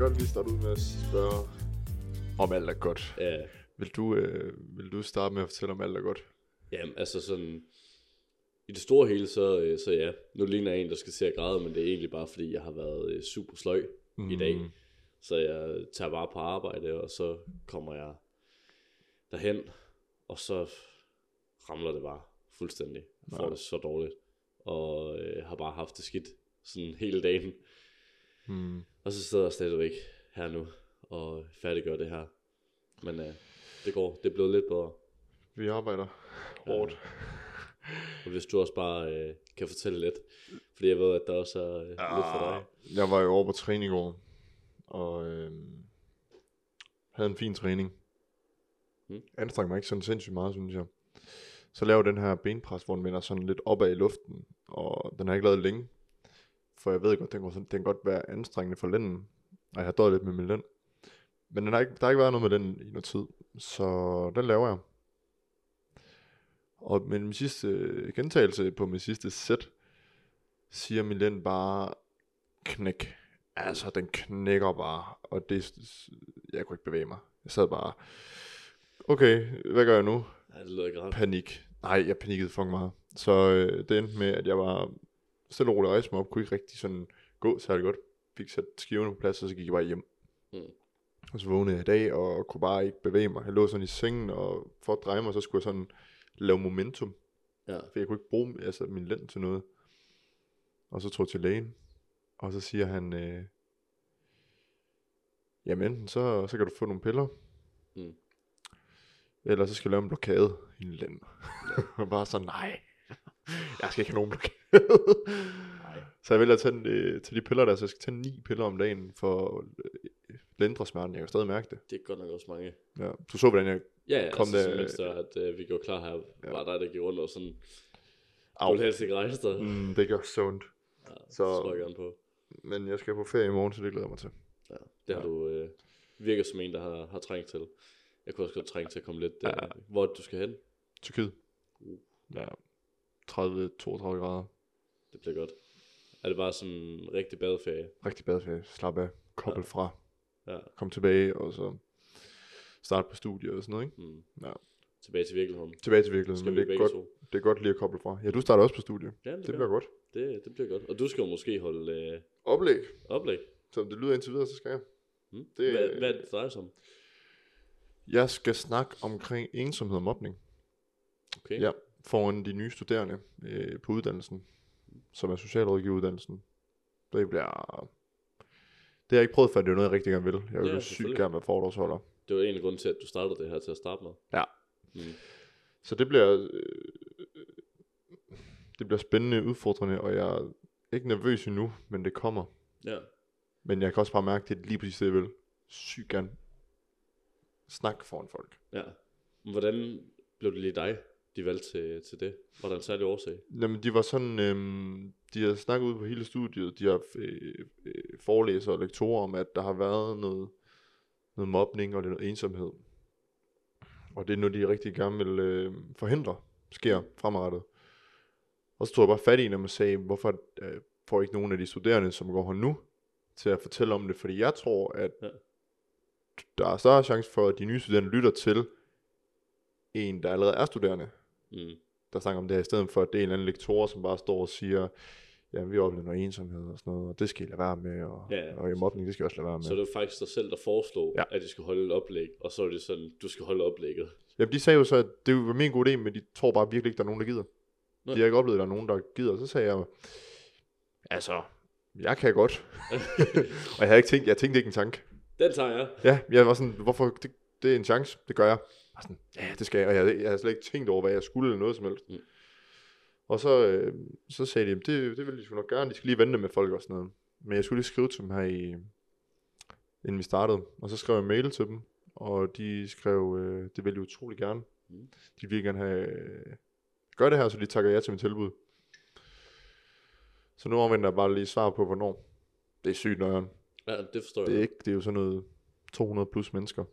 godt lige starte ud med at spørge, om alt er godt. Ja, Vil du, øh, vil du starte med at fortælle, om alt er godt? jamen, altså sådan... I det store hele, så, øh, så ja. Nu ligner jeg en, der skal se at græde, men det er egentlig bare, fordi jeg har været øh, super sløj mm. i dag. Så jeg tager bare på arbejde, og så kommer jeg derhen, og så ramler det bare fuldstændig. Jeg får Nej. det så dårligt, og øh, har bare haft det skidt sådan hele dagen. Mm. Og så sidder jeg stadigvæk her nu, og færdiggør det her. Men øh, det går, det er blevet lidt bedre. Vi arbejder hårdt. Og hvis du også bare øh, kan fortælle lidt, fordi jeg ved, at der også er øh, lidt for dig. Jeg var jo over på træning i går, og øh, havde en fin træning. Mm. Anstrengte mig ikke sådan sindssygt meget, synes jeg. Så laver den her benpres, hvor den vender sådan lidt opad i luften, og den har ikke lavet længe. For jeg ved godt, den, den kan godt være anstrengende for lænden, og jeg har døjet lidt med min lænd. Men den har ikke, der har ikke været noget med den i noget tid, så den laver jeg. Og med min sidste øh, gentagelse på min sidste sæt, siger min lænd bare knæk. Altså, den knækker bare, og det, jeg kunne ikke bevæge mig. Jeg sad bare, okay, hvad gør jeg nu? Ja, det lyder ikke. Panik. Nej, jeg panikkede fucking meget. Så øh, det endte med, at jeg var stille og roligt rejse mig op, kunne ikke rigtig sådan gå særlig godt. Fik sat skiverne på plads, og så gik jeg bare hjem. Mm. Og så vågnede jeg i dag, og kunne bare ikke bevæge mig. Jeg lå sådan i sengen, og for at dreje mig, så skulle jeg sådan lave momentum. Ja. For jeg kunne ikke bruge altså, min lænd til noget. Og så tog jeg til lægen, og så siger han, øh, jamen enten så, så kan du få nogle piller, Mm. eller så skal jeg lave en blokade i din lænd. og bare så, nej, jeg skal ikke have nogen blokade. så jeg vælger at tage, øh, til de piller der, så jeg skal tage ni piller om dagen for øh, lindre smerten. Jeg kan stadig mærke det. Det er godt nok også mange. Ja. Du så, hvordan jeg Ja, ja Kom altså, der- som mens der, at øh, vi gjorde klar her, Ja. var dig, der gik rundt og sådan, Au. du ville helst ikke rejse dig. Mm, det gør så ondt. Ja, Så- tror jeg gerne på. Men jeg skal på ferie i morgen, så det glæder jeg mig til. Ja, det har du øh, virker som en, der har, har trængt til. Jeg kunne også godt trænge til at komme lidt, øh, Ja. hvor du skal hen. Tyrkiet. Uh. Ja. 30-32 grader. Det bliver godt. Er det bare sådan en rigtig badeferie? Rigtig badeferie. Slap af. Kobbel fra. Ja. Kom tilbage, og så starte på studiet og sådan noget, ikke? Mm. Ja. Tilbage til virkeligheden. Tilbage til virkeligheden, men vi det er, godt, to? det er godt lige at koble fra. Ja, du starter også på studiet. Ja, det, Det bliver godt. det, det bliver godt. Og du skal jo måske holde øh, Oplæg. oplæg. Som det lyder indtil videre, så skal jeg. Mm. Det- Det, hvad, hvad er det, det drejer sig om? Jeg skal snakke omkring ensomhed og mobning. Okay. Ja, foran de nye studerende øh, på uddannelsen, som er socialrådgiveruddannelsen. Det bliver... Det har jeg ikke prøvet, for det er noget, jeg rigtig gerne vil. Jeg vil Ja, sygt gerne være foredragsholder. Det var egentlig grunden til, at du startede det her til at starte med. Ja. Mm. Så det bliver, øh, det bliver spændende, udfordrende, og jeg er ikke nervøs endnu, men det kommer. Ja. Men jeg kan også bare mærke, at det er lige præcis det, jeg vil. Sygt gerne snakke foran folk. ja. Men Hvordan blev det lige dig, de valgte til, til det? Var der en særlig årsag? Jamen, de var sådan, øhm, de har snakket ud på hele studiet, de har øh, øh, forelæsere og lektorer om, at der har været noget, noget mobning og noget ensomhed. Og det er noget, de rigtig gerne vil øh, forhindre sker fremadrettet. Og så tog jeg bare fat i en, og sagde, hvorfor øh, får ikke nogen af de studerende, som går her nu, til at fortælle om det? Fordi jeg tror, at Ja. der er større chance for, at de nye studerende lytter til en, der allerede er studerende, Mm. der snakker om det her, i stedet for, at det er en eller anden lektor, som bare står og siger, ja, vi oplever noget ensomhed og sådan noget, og det skal I lade være med, og, Ja, ja. og i mobning, det skal I også lade være med. Så det var faktisk dig selv, der foreslog, Ja. ja. at de skulle holde et oplæg, og så var det sådan, du skal holde oplægget. Jamen, de sagde jo så, at det var min god idé, men de tror bare virkelig ikke, der er nogen, der gider. Nej. De har ikke oplevet, at der er nogen, der gider. Så sagde jeg, altså, jeg kan godt. og jeg havde ikke tænkt, jeg tænkte ikke en tanke. Den tager jeg. Ja, jeg var sådan, hvorfor, det, det er en chance, det gør jeg. Jeg var sådan, ja, det skal jeg, og jeg, havde- jeg havde slet ikke tænkt over, hvad jeg skulle eller noget som helst. Mm. Og så, øh, så sagde de, det, det vil de sgu nok gerne, de skal lige vente med folk og sådan noget. Men jeg skulle lige skrive til dem her i, inden vi startede, og så skrev jeg mail til dem, og de skrev, øh, det vil de utrolig gerne. Mm. De vil gerne have, øh, gør det her, så de takker ja til mit tilbud. Så nu afventer jeg bare lige svar på, hvornår. Det er sygt nøjeren. Ja, det forstår Det er, jeg. ikke, det er jo sådan noget 200 plus mennesker.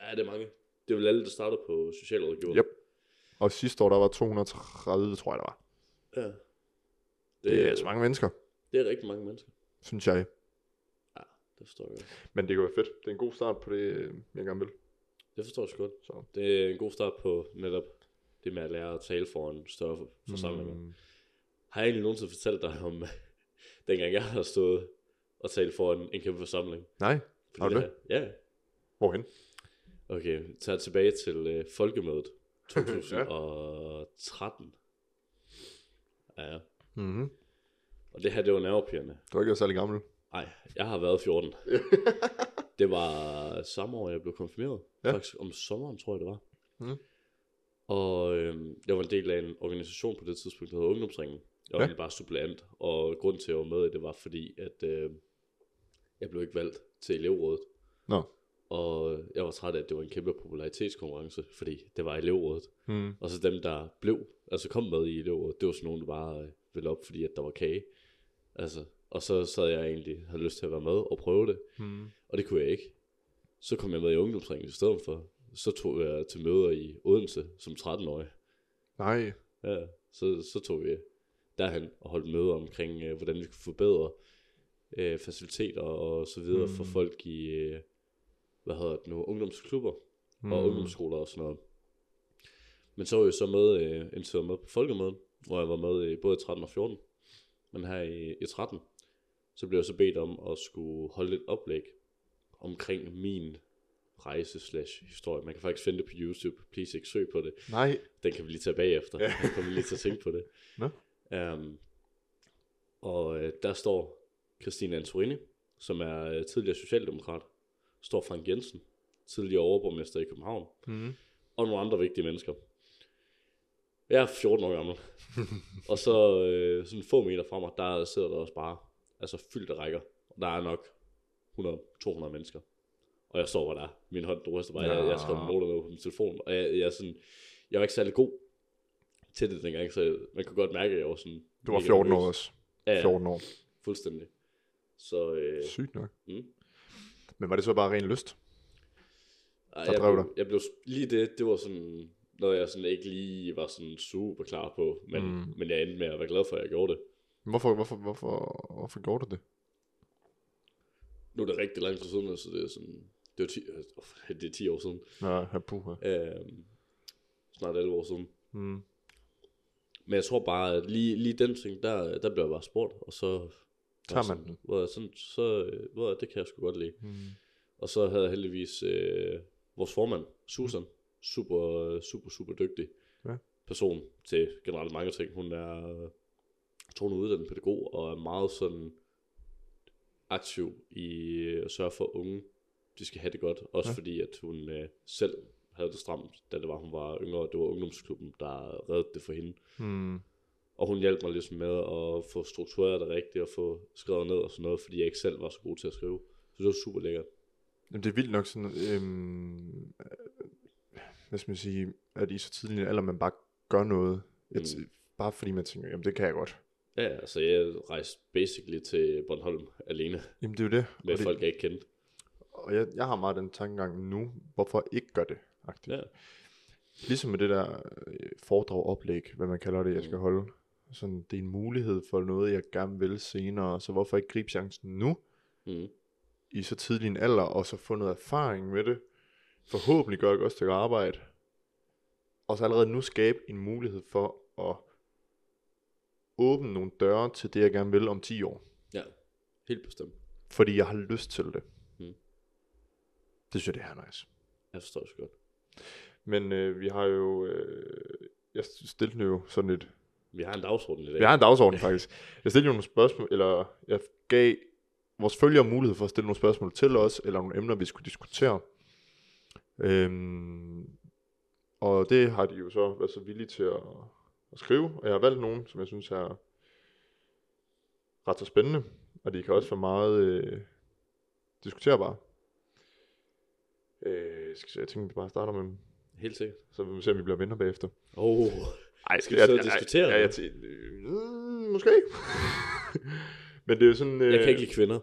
Ja, det er mange. Det er vel alle, der starter på socialrådgiver. Yep. Og sidste år, der var 230, tror jeg, der var. Ja. Det, Det er altså mange mennesker, det er rigtig mange mennesker. synes jeg. Det forstår jeg. Men det kan være fedt. Det er en god start på det, jeg gerne vil. Det forstår jeg sgu godt. Så. Det er en god start på netop det med at lære at tale foran større forsamlinger. Mm. Har jeg egentlig nogensinde fortalt dig om, dengang jeg har stået og talt foran en kæmpe forsamling? Nej, Fordi Har du det? her- Ja. hvorhen? Okay, tager tilbage til øh, folkemødet 2013. ja. Mm-hmm. Og det her, det var nervepirrende. Du er ikke særlig gammel. Nej, jeg har været 14. det var samme år, jeg blev konfirmeret. Ja. Ja. Faktisk om sommeren, tror jeg, det var. Mm. Og øhm, jeg var en del af en organisation på det tidspunkt, der hedder Ungdomsringen. Jeg var Ja. ja. bare suppleant, og grunden til, at jeg var med i det, var fordi, at øh, jeg blev ikke valgt til elevrådet. Nå. Og jeg var træt af, at det var en kæmpe popularitetskonkurrence, fordi det var elevrådet. Mm. Og så dem, der blev, altså kom med i elevrådet, det var sådan nogen, der bare øh, ville op, fordi at der var kage. Altså, og så sad jeg egentlig, havde lyst til at være med og prøve det, Mm. og det kunne jeg ikke. Så kom jeg med i ungdomsringen i stedet for. Så tog jeg til møder i Odense som 13-årig. Nej. Ja, så, så tog vi derhen og holdt møder omkring, øh, hvordan vi kunne forbedre øh, faciliteter og så videre mm. for folk i, øh, hvad hedder det nu, ungdomsklubber Mm. og ungdomsskoler og sådan noget. Men så var jeg så med, øh, indtil jeg var med på folkemødet, hvor jeg var med i både 13 og 14. Men her i, i 13, så blev jeg så bedt om at skulle holde et oplæg omkring min rejse slash historie. Man kan faktisk finde det på YouTube. Please ikke søg på det. Nej. Den kan vi lige tage bagefter. Ja. Jeg kommer lige til at tænke på det. Nå. Um, og øh, der står Christine Antorini, som er øh, tidligere socialdemokrat. Står Frank Jensen, tidligere overborgmester i København. Mm. Og nogle andre vigtige mennesker. Jeg er 14 år gammel. og så øh, sådan få meter fra mig, der sidder der også bare altså fyldte rækker. Og der er nok 100-200 mennesker. Og jeg står bare der. Min hånd ryster bare. Jeg, jeg skrev noter ned på min telefon. Og jeg, jeg, sådan, jeg var ikke særlig god til det dengang, så man kunne godt mærke, at jeg var sådan... Du var mega 14 år også. Ja, ja, 14 år. fuldstændig. Så øh, Sygt nok. mm. Men var det så bare ren lyst? Ej, jeg, blev, dig. jeg blev lige det, det var sådan noget, jeg sådan ikke lige var sådan super klar på, men, Mm. men jeg endte med at være glad for, at jeg gjorde det. Hvorfor, hvorfor, hvorfor, hvorfor gjorde du det? Nu er det rigtig lang tid siden, så det er sådan, det er 10, øh, det er 10 år siden, Nå, her puha. øh, snart 11 år siden. Mm. Men jeg tror bare, at lige, lige den ting, der, der blev jeg bare spurgt, og så... Tager man sådan, den? Hvor sådan, så, øh, hvor det kan jeg sgu godt lide. Mm. Og så havde jeg heldigvis øh, vores formand, Susan, super, super, super dygtig Ja. person til generelt mange ting. Hun er øh, tror hun er uddannet pædagog og er meget sådan aktiv i øh, at sørge for at unge, de skal have det godt. Også ja. fordi, at hun øh, selv havde det stramt, da det var, hun var yngre. Det var ungdomsklubben, der reddede det for hende. Mm. Og hun hjalp mig ligesom med at få struktureret det rigtigt og få skrevet ned og sådan noget, fordi jeg ikke selv var så god til at skrive. Så det var super lækkert. Jamen, det er vildt nok sådan, øhm, øh, hvad skal man sige, at i så tidlig en alder, man bare gør noget, et, Mm. bare fordi man tænker, jamen det kan jeg godt. Ja, altså jeg rejste basically til Bornholm alene Jamen det er jo det. med og det, folk, jeg ikke kendte. og jeg, jeg har meget den tankegang nu, hvorfor ikke gør det, agtigt. Ja. Ligesom med det der øh, foredrag oplæg, hvad man kalder det, jeg skal Mm. holde. Sådan, det er en mulighed for noget, jeg gerne vil senere, så hvorfor ikke gribe chancen nu, Mm. i så tidlig en alder, og så få noget erfaring med det. Forhåbentlig gør jeg også til at arbejde. Og så allerede nu skabe en mulighed for at åbne nogle døre til det, jeg gerne vil om 10 år. Ja, helt bestemt. Fordi jeg har lyst til det. Mm. Det synes jeg, det er nice. Jeg forstår det sgu godt. Men øh, vi har jo... Øh, jeg stillede jo sådan et... Vi har en dagsorden i dag. Vi har en dagsorden faktisk. Jeg stillede nogle spørgsmål, eller jeg gav vores følgere mulighed for at stille nogle spørgsmål til os, eller nogle emner, vi skulle diskutere. Øhm, og det har de jo så været så villige til at, at skrive, og jeg har valgt nogle, som jeg synes er ret så spændende, og de kan også være meget øh, diskuterbare. Øh, skal jeg tænker, vi bare starter med dem, Helt sikkert. så vi se, om vi bliver venner bagefter. Oh, Ej, Skal vi sidde og diskutere Ja, jeg, jeg, øh, mm, måske. Men det er jo sådan... Øh, jeg kan ikke lide kvinder.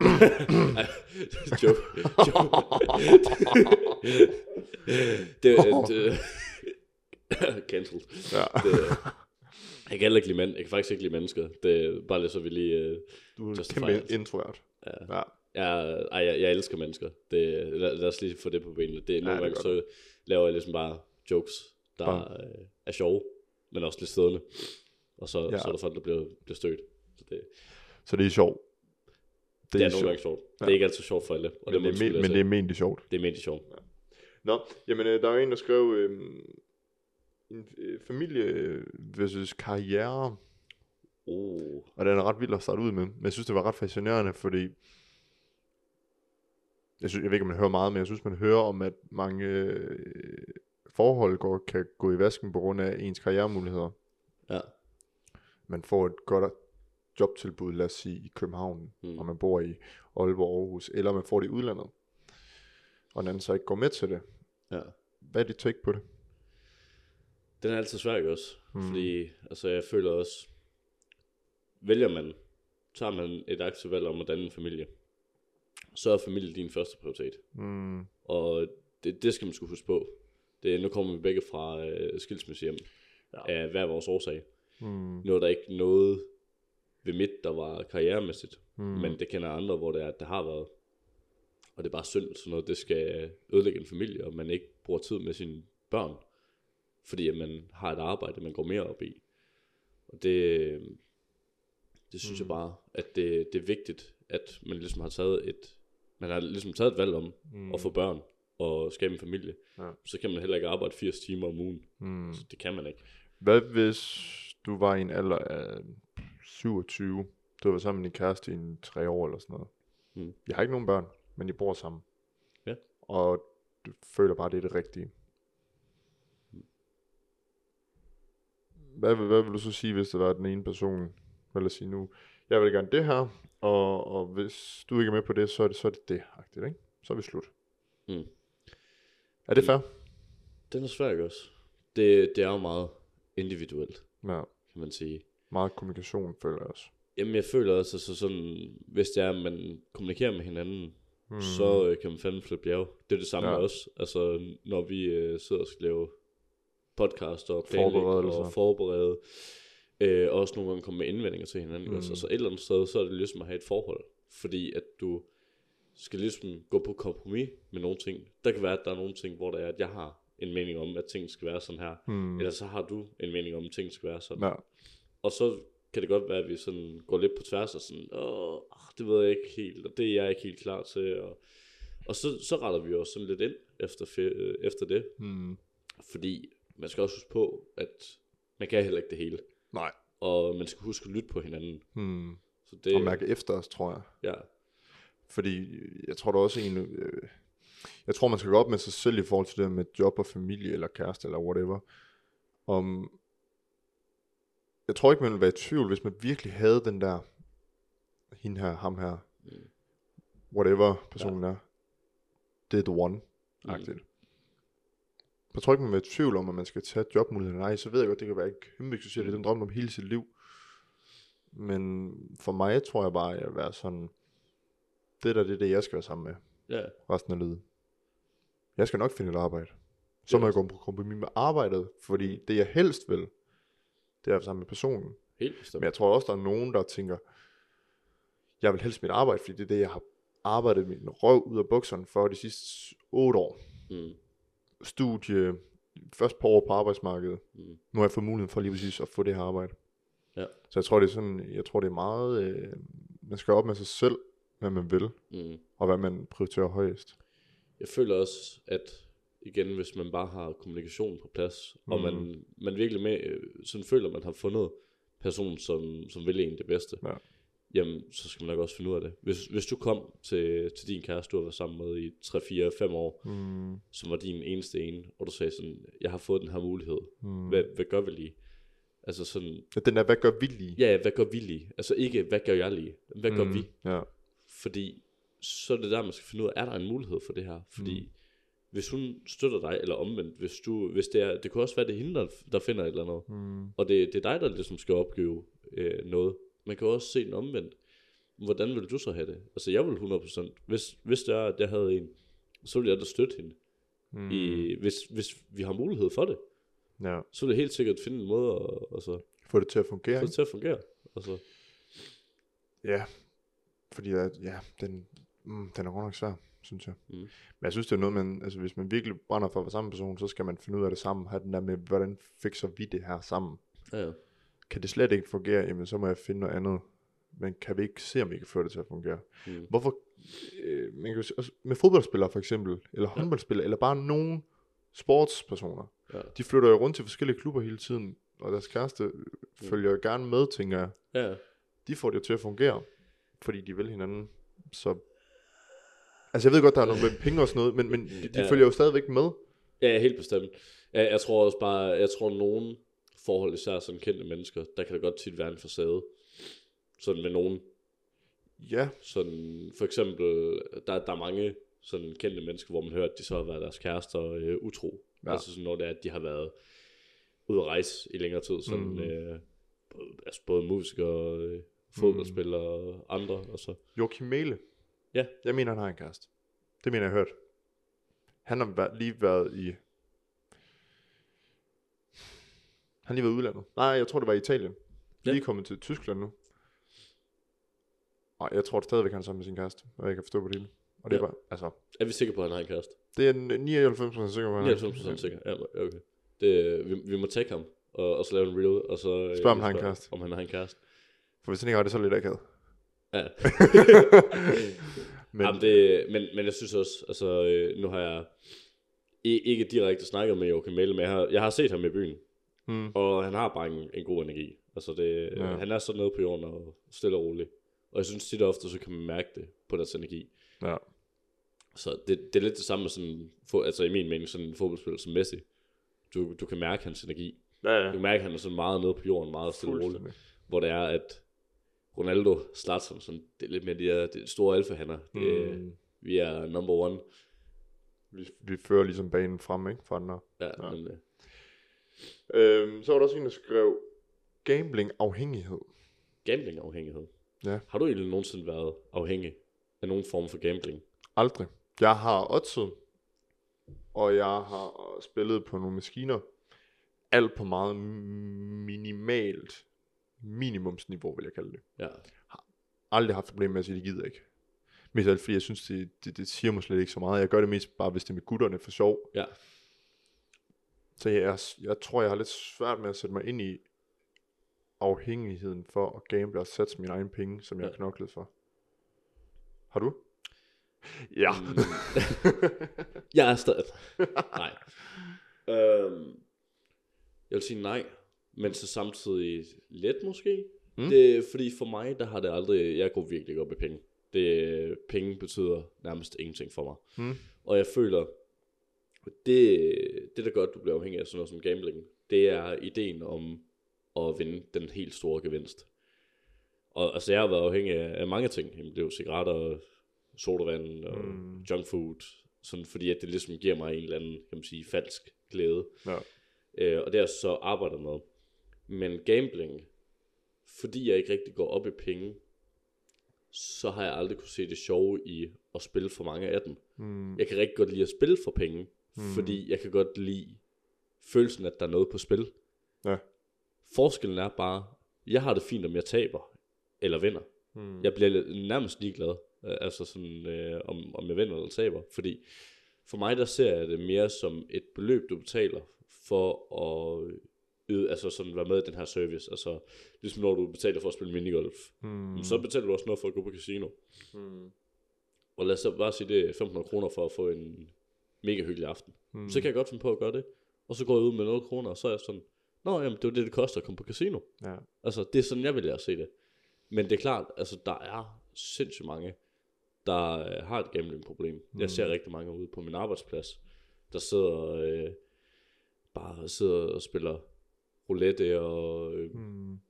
Ej, joke. joke. det, det, cancelled. Ja. Det, jeg kan heller ikke lide mænd. Jeg kan faktisk ikke lide mennesker. Det er bare lidt så vi lige... Uh, Du er en kæmpe introvert. ja. Ja. Jeg, ej, jeg, jeg elsker mennesker. Det, lad, lad os lige få det på benene. Det, nogle er gange så laver jeg ligesom bare jokes, der Bare- øh, er sjove, men også lidt stødende. Og så, Ja. ja. så er der folk, der bliver, bliver stødt. Så det, Så det er sjovt. det, det er, nogle sjovt. gange sjovt. Ja. Det er ikke altid sjovt for alle. Og Men, det, du er, men, det er ment sjovt. det er ment sjovt. Nå, jamen øh, der er jo en, der skrev øh, en, øh, familie versus karriere, Oh. og den er ret vild at starte ud med. Men jeg synes, det var ret fascinerende, fordi jeg, synes, jeg ved ikke, om man hører meget, men jeg synes, man hører om, at mange øh, forhold går, kan gå i vasken på grund af ens karrieremuligheder. Ja. Man får et godt jobtilbud, lad os sige, i København, Mm. og man bor i Aalborg, Aarhus, eller man får det i udlandet, og den anden så ikke går med til det. ja. Hvad er dit take på det? Den er altid svær, også? Mm. Fordi, altså jeg føler også, vælger man, tager man et aktivt valg om at danne en familie, så er familie din første prioritet. Mm. Og det, det skal man skulle huske på. Det, nu kommer vi begge fra øh, skilsmissehjem Ja. af hver vores årsag. Mm. Nu er der ikke noget ved mit, der var karrieremæssigt, Mm. men det kender andre, hvor det er, at det har været. Og det er bare synd, sådan noget, det skal ødelægge en familie, og man ikke bruger tid med sine børn, fordi at man har et arbejde, man går mere op i. Og det, det synes mm. jeg bare, at det, det er vigtigt, at man ligesom har taget et, man har ligesom taget et valg om mm. at få børn og skabe en familie. Ja. Så kan man heller ikke arbejde 80 timer om ugen. Mm. Så det kan man ikke. Hvad hvis du var i en alder af 27, du var sammen med din kæreste i en tre år eller sådan noget. Mm. Jeg har ikke nogen børn, men I bor sammen. Ja. Og du føler bare, det er det rigtige. Hvad, vil- hvad vil du så sige, hvis det var den ene person, vil jeg sige nu, jeg vil gerne det her, og, og hvis du ikke er med på det, så er det så er det, det agtigt, ikke? Så er vi slut. Mm. Er det fair? Den er svær, ikke også? Det, det er jo meget individuelt, Ja, kan man sige. meget kommunikation føler jeg også. Jamen, jeg føler også, altså sådan, hvis det er, at man kommunikerer med hinanden, Mm. så øh, kan man fandme flippe bjerg. Det er det samme Ja. ja. også. Altså, når vi øh, sidder og skal lave podcast og planlægge Forberedelser. og forberede, øh, og også nogle gange komme med indvendinger til hinanden. Mm. Mm. Også. Altså et eller andet sted, så er det ligesom at have et forhold. Fordi at du skal ligesom gå på kompromis med nogle ting. Der kan være, at der er nogle ting, hvor det er, at jeg har en mening om, at ting skal være sådan her. Mm. Eller så har du en mening om, at ting skal være sådan. Ja. Og så kan det godt være, at vi sådan går lidt på tværs og sådan, åh, det ved jeg ikke helt, og det er jeg ikke helt klar til. Og, og så, så retter vi os sådan lidt ind efter, øh, efter det. Mm. Fordi man skal også huske på, at man kan heller ikke det hele. Nej. Og man skal huske at lytte på hinanden. Mm. Så det, Og mærke efter os, tror jeg. ja, Fordi jeg tror da også en, øh, jeg tror man skal gå op med sig selv i forhold til det med job og familie eller kæreste eller whatever. Om, jeg tror ikke man ville være i tvivl, hvis man virkelig havde den der, hende her, ham her, Mm. whatever personen er, det er the one, agtigt. Jeg tror ikke man vil være i tvivl om, at man skal tage jobmuligheden. Nej, så ved jeg godt, det kan være en kæmpe succes, det er den drøm om hele sit liv. Men for mig tror jeg bare, at jeg vil være sådan, det der, det er det, jeg skal være sammen med ja, resten af livet. Jeg skal nok finde et arbejde. Så må jeg gå på kompromis med arbejdet, fordi det jeg helst vil, det er at være sammen med personen. helt bestemt. Men jeg tror også, der er nogen, der tænker, jeg vil helst mit arbejde, fordi det er det, jeg har arbejdet min røv ud af bukserne for de sidste 8 år. Mm. Studie, først på år på arbejdsmarkedet. Mm. Nu har jeg fået muligheden for lige præcis at få det her arbejde. Ja. Så jeg tror, det er sådan, jeg tror, det er meget, øh, man skal op med sig selv, hvad man vil, Mm. og hvad man prioriterer højest. Jeg føler også, at igen, hvis man bare har kommunikation på plads, mm. og man, man virkelig med, øh, sådan føler, at man har fundet personen, som, som vil en det bedste, Ja. jamen, så skal man nok også finde ud af det. Hvis, hvis du kom til, til din kæreste, du har været sammen med i 3, 4, 5 år, Mm, som var din eneste ene, og du sagde sådan, jeg har fået den her mulighed, mm. hvad, hvad gør vi lige? Altså sådan, den der, hvad gør vi lige? ja, hvad gør vi lige? Altså ikke, hvad gør jeg lige? Hvad gør Mm, vi? Ja. Fordi så er det der, man skal finde ud af, er der en mulighed for det her? Fordi mm. hvis hun støtter dig, eller omvendt, hvis, du, hvis det er, det kunne også være, det er hende, der, der finder et eller andet. Mm, Og det, det er dig, der ligesom skal opgive øh, noget. Man kan også se den omvendt. Hvordan vil du så have det? Altså jeg vil 100%. Hvis, hvis det er, at jeg havde en, så ville jeg da støtte hende. mm. I, hvis, hvis vi har mulighed for det, ja. så vil jeg helt sikkert finde en måde at, altså, Få det til at fungere, få det til at fungere. Altså, Ja. Fordi at, ja, den, Mm, den er godt nok svær, synes jeg. Mm. Men jeg synes, det er noget, man, altså hvis man virkelig brænder for at være sammen person, så skal man finde ud af det sammen. Have den der med, hvordan fikser vi det her sammen? Ja, ja. Kan det slet ikke fungere, jamen så må jeg finde noget andet. Men kan vi ikke se, om vi kan få det til at fungere? Mm. Hvorfor, øh, man kan også med fodboldspillere for eksempel, eller håndboldspillere, eller bare nogen sportspersoner. Ja. De flytter jo rundt til forskellige klubber hele tiden, og deres kæreste øh, følger jo gerne med, tænker jeg. Ja, ja. De får det jo til at fungere, fordi de vil hinanden. Så, altså jeg ved godt, der er noget med penge og sådan noget, men, men de, de Ja. følger jo stadigvæk med. Ja, helt bestemt. Jeg, jeg tror også bare, jeg tror nogen forhold, især sådan kendte mennesker, der kan det godt tit være en facade. Sådan med nogen. Ja, Sådan, for eksempel, der, der er mange sådan kendte mennesker, hvor man hører, at de så har været deres kærester øh, utro. Ja. Altså sådan når det er, at de har været ude at rejse i længere tid. Sådan, mm. øh, både- altså både musikere, øh, fodboldspillere og andre. Og så. Joachim Mæle. Ja. Jeg mener, han har en kæreste. Det mener jeg, hørt. Han har væ- lige været i... Han har lige været i udlandet. Nej, jeg tror, det var i Italien. Ja. Lige kommet til Tyskland nu. Og jeg tror stadigvæk, han er sammen med sin kæreste. Og jeg kan forstå på det hele. Og det er Ja. bare, altså... Er vi sikre på, at han har en kæreste? Det er en 99% sikker på, at han er. 99% sikker. Ja, okay. Det, vi, vi må tage ham, og, og så lave en reel, og så... øh, Spørg, om han har en kæreste. Om han har en kæreste. For hvis han ikke har det, så er det lidt akavet. Ja. Men, Jamen, det, men, men jeg synes også, altså, øh, nu har jeg ikke direkte snakket med Joachim Mæle, men jeg har, jeg har set ham i byen, mm, og han har bare en, en god energi. Altså, det, Ja. han er så nede på jorden og stille og rolig. Og jeg synes tit og ofte, så kan man mærke det på deres energi. ja. Så det, det er lidt det samme med sådan, for, altså i min mening, sådan en fodboldspiller som Messi. Du, du kan mærke hans energi. Ja, ja. Du kan mærke, at han er sådan meget nede på jorden, meget stille og rolig. Hvor det er, at Ronaldo, Zlatan, sådan, det er lidt mere de, her, det er store alfahander. Det, Mm. Vi er number one. Vi, vi fører ligesom banen frem, ikke? For andre. Ja, Ja. Men, øh, Øhm, så var der også en, der skrev, gambling afhængighed. gambling-afhængighed. Ja. Har du egentlig nogensinde været afhængig af nogen form for gambling? Aldrig. Jeg har oddset, og jeg har spillet på nogle maskiner. Alt på meget minimalt minimumsniveau, vil jeg kalde det. Ja. Aldrig haft problemer med at sige, det gider jeg ikke. Mest alt, fordi jeg synes, det, det, det siger mig slet ikke så meget. Jeg gør det mest bare, hvis det er med gutterne for sjov. Ja. Så jeg, jeg tror, jeg har lidt svært med at sætte mig ind i afhængigheden for at gamble og satse mine egne penge, som jeg har Ja. knoklet for. Har du? Ja. Mm. jeg er stadig... nej. Øhm, jeg vil sige nej, men så samtidig let måske. Mm. Det er fordi for mig, der har det aldrig... Jeg går virkelig op i penge. Det, penge betyder nærmest ingenting for mig. Mm. Og jeg føler, det, det der gør, at du bliver afhængig af sådan noget som gambling, det er ideen om at vinde den helt store gevinst. Og altså, jeg har været afhængig af, af mange ting. Jamen, det er jo cigaretter, sodavand og Mm. mm. junk food. Sådan, fordi at det ligesom giver mig en eller anden, kan man sige, falsk glæde. Ja. Øh, og det har jeg så arbejdet med. Men gambling, fordi jeg ikke rigtig går op i penge, så har jeg aldrig kunne se det sjove i at spille for mange af dem. Mm. Jeg kan rigtig godt lide at spille for penge, Mm. fordi jeg kan godt lide følelsen, at der er noget på spil. Ja. Forskellen er bare, jeg har det fint, om jeg taber eller vinder. Mm. Jeg bliver nærmest ligeglad, øh, altså sådan, øh, om, om jeg vinder eller taber, fordi for mig der ser jeg det mere som et beløb, du betaler for at yde, altså sådan være med i den her service. Altså ligesom når du betaler for at spille minigolf, Mm. så betaler du også noget for at gå på casino. Mm. Og lad os så bare sige, det er 1500 kroner for at få en mega hyggelig aften. Mm. Så kan jeg godt finde på at gøre det. Og så går jeg ud med 0 kroner, og så er jeg sådan, Nå, jamen, det er det, det koster at komme på casino. Ja. Altså, det er sådan, jeg vil se det. Men det er klart, altså, der er sindssygt mange, der øh, har et gamblingproblem. Mm. Jeg ser rigtig mange ude på min arbejdsplads, der sidder øh, bare sidder og spiller roulette og øh, Mm.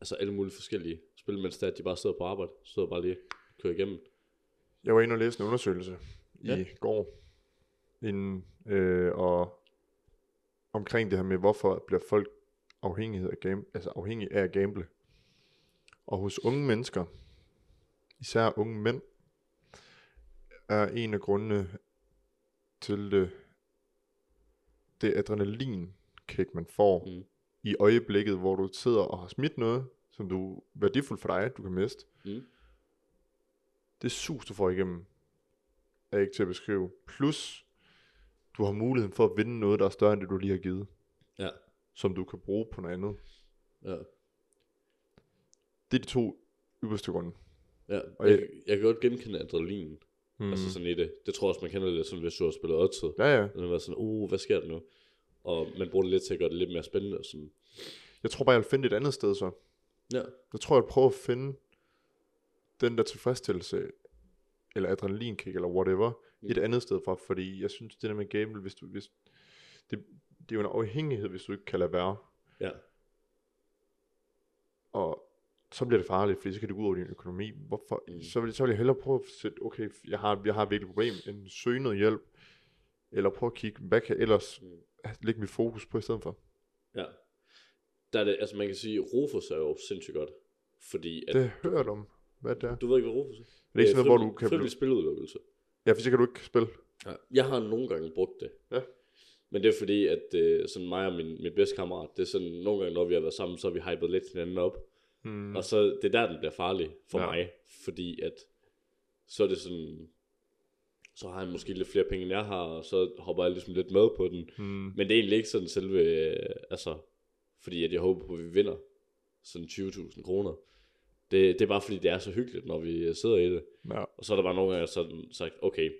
altså alle mulige forskellige spil, mens er, at de bare sidder på arbejde, sidder bare lige og kører igennem. Jeg var inde og læse en undersøgelse Ja. i går, inden, øh, og omkring det her med, hvorfor bliver folk afhængighed af game, altså afhængige af at gamble. Og hos unge mennesker, især unge mænd, er en af grundene til det, det adrenalin kick, man får Mm. I øjeblikket, hvor du sidder og har smidt noget, som du værdifuldt for dig, du kan miste. Mm. det sus, du får igennem, er ikke til at beskrive. Plus, du har muligheden for at vinde noget, der er større end det, du lige har givet. Ja. Som du kan bruge på noget andet. Ja. Det er de to ypperste grunde. Ja, Og jeg, jeg- jeg kan godt genkende adrenalin. Mm. Mm. Altså sådan i det. Det tror jeg også, man kender lidt sådan, hvis du har spillet oddset. Ja, ja. Den har været sådan, uh, hvad sker der nu? Og man bruger det lidt til at gøre det lidt mere spændende. Sådan, Jeg tror bare, jeg vil finde et andet sted så. ja, Jeg tror, jeg vil prøve at finde den der tilfredsstillelse, eller adrenalinkick, eller whatever, mm. et andet sted fra, fordi jeg synes, det der med gamble, hvis du, hvis, det, det er jo en afhængighed, hvis du ikke kan lade være, ja, og så bliver det farligt, fordi så kan det gå ud over din økonomi. Hvorfor? Mm. Så, vil, så vil jeg hellere prøve at sætte, okay, jeg har, jeg har virkelig et problem, end søge noget hjælp, eller prøve at kigge, hvad kan ellers Mm. Lægge mit fokus på i stedet for? ja. Der er det, altså man kan sige, Rufus er jo sindssygt godt. Fordi at, Det har jeg hørt om, hvad det er. du ved ikke, hvad Rufus er? Det er ikke sådan noget, hvor du kan blive... Frivillig spiludelukkelse. Ja, for så kan du ikke spille. Ja. Jeg har nogle gange brugt det. Ja. Men det er fordi, at øh, sådan mig og min, min bedste kammerat, det er sådan, nogle gange, når vi har været sammen, så har vi hypet lidt hinanden op. Hmm. Og så, det er der, den bliver farlig for ja. mig. Fordi at, så er det sådan, så har han måske lidt flere penge, end jeg har, og så hopper jeg ligesom lidt med på den. Hmm. Men det er egentlig ikke sådan selve, øh, altså, fordi at jeg håber på, at vi vinder sådan 20.000 kroner. Det, det er bare fordi, det er så hyggeligt, når vi sidder i det. Ja. Og så er der bare nogle gange sådan sagt, okay,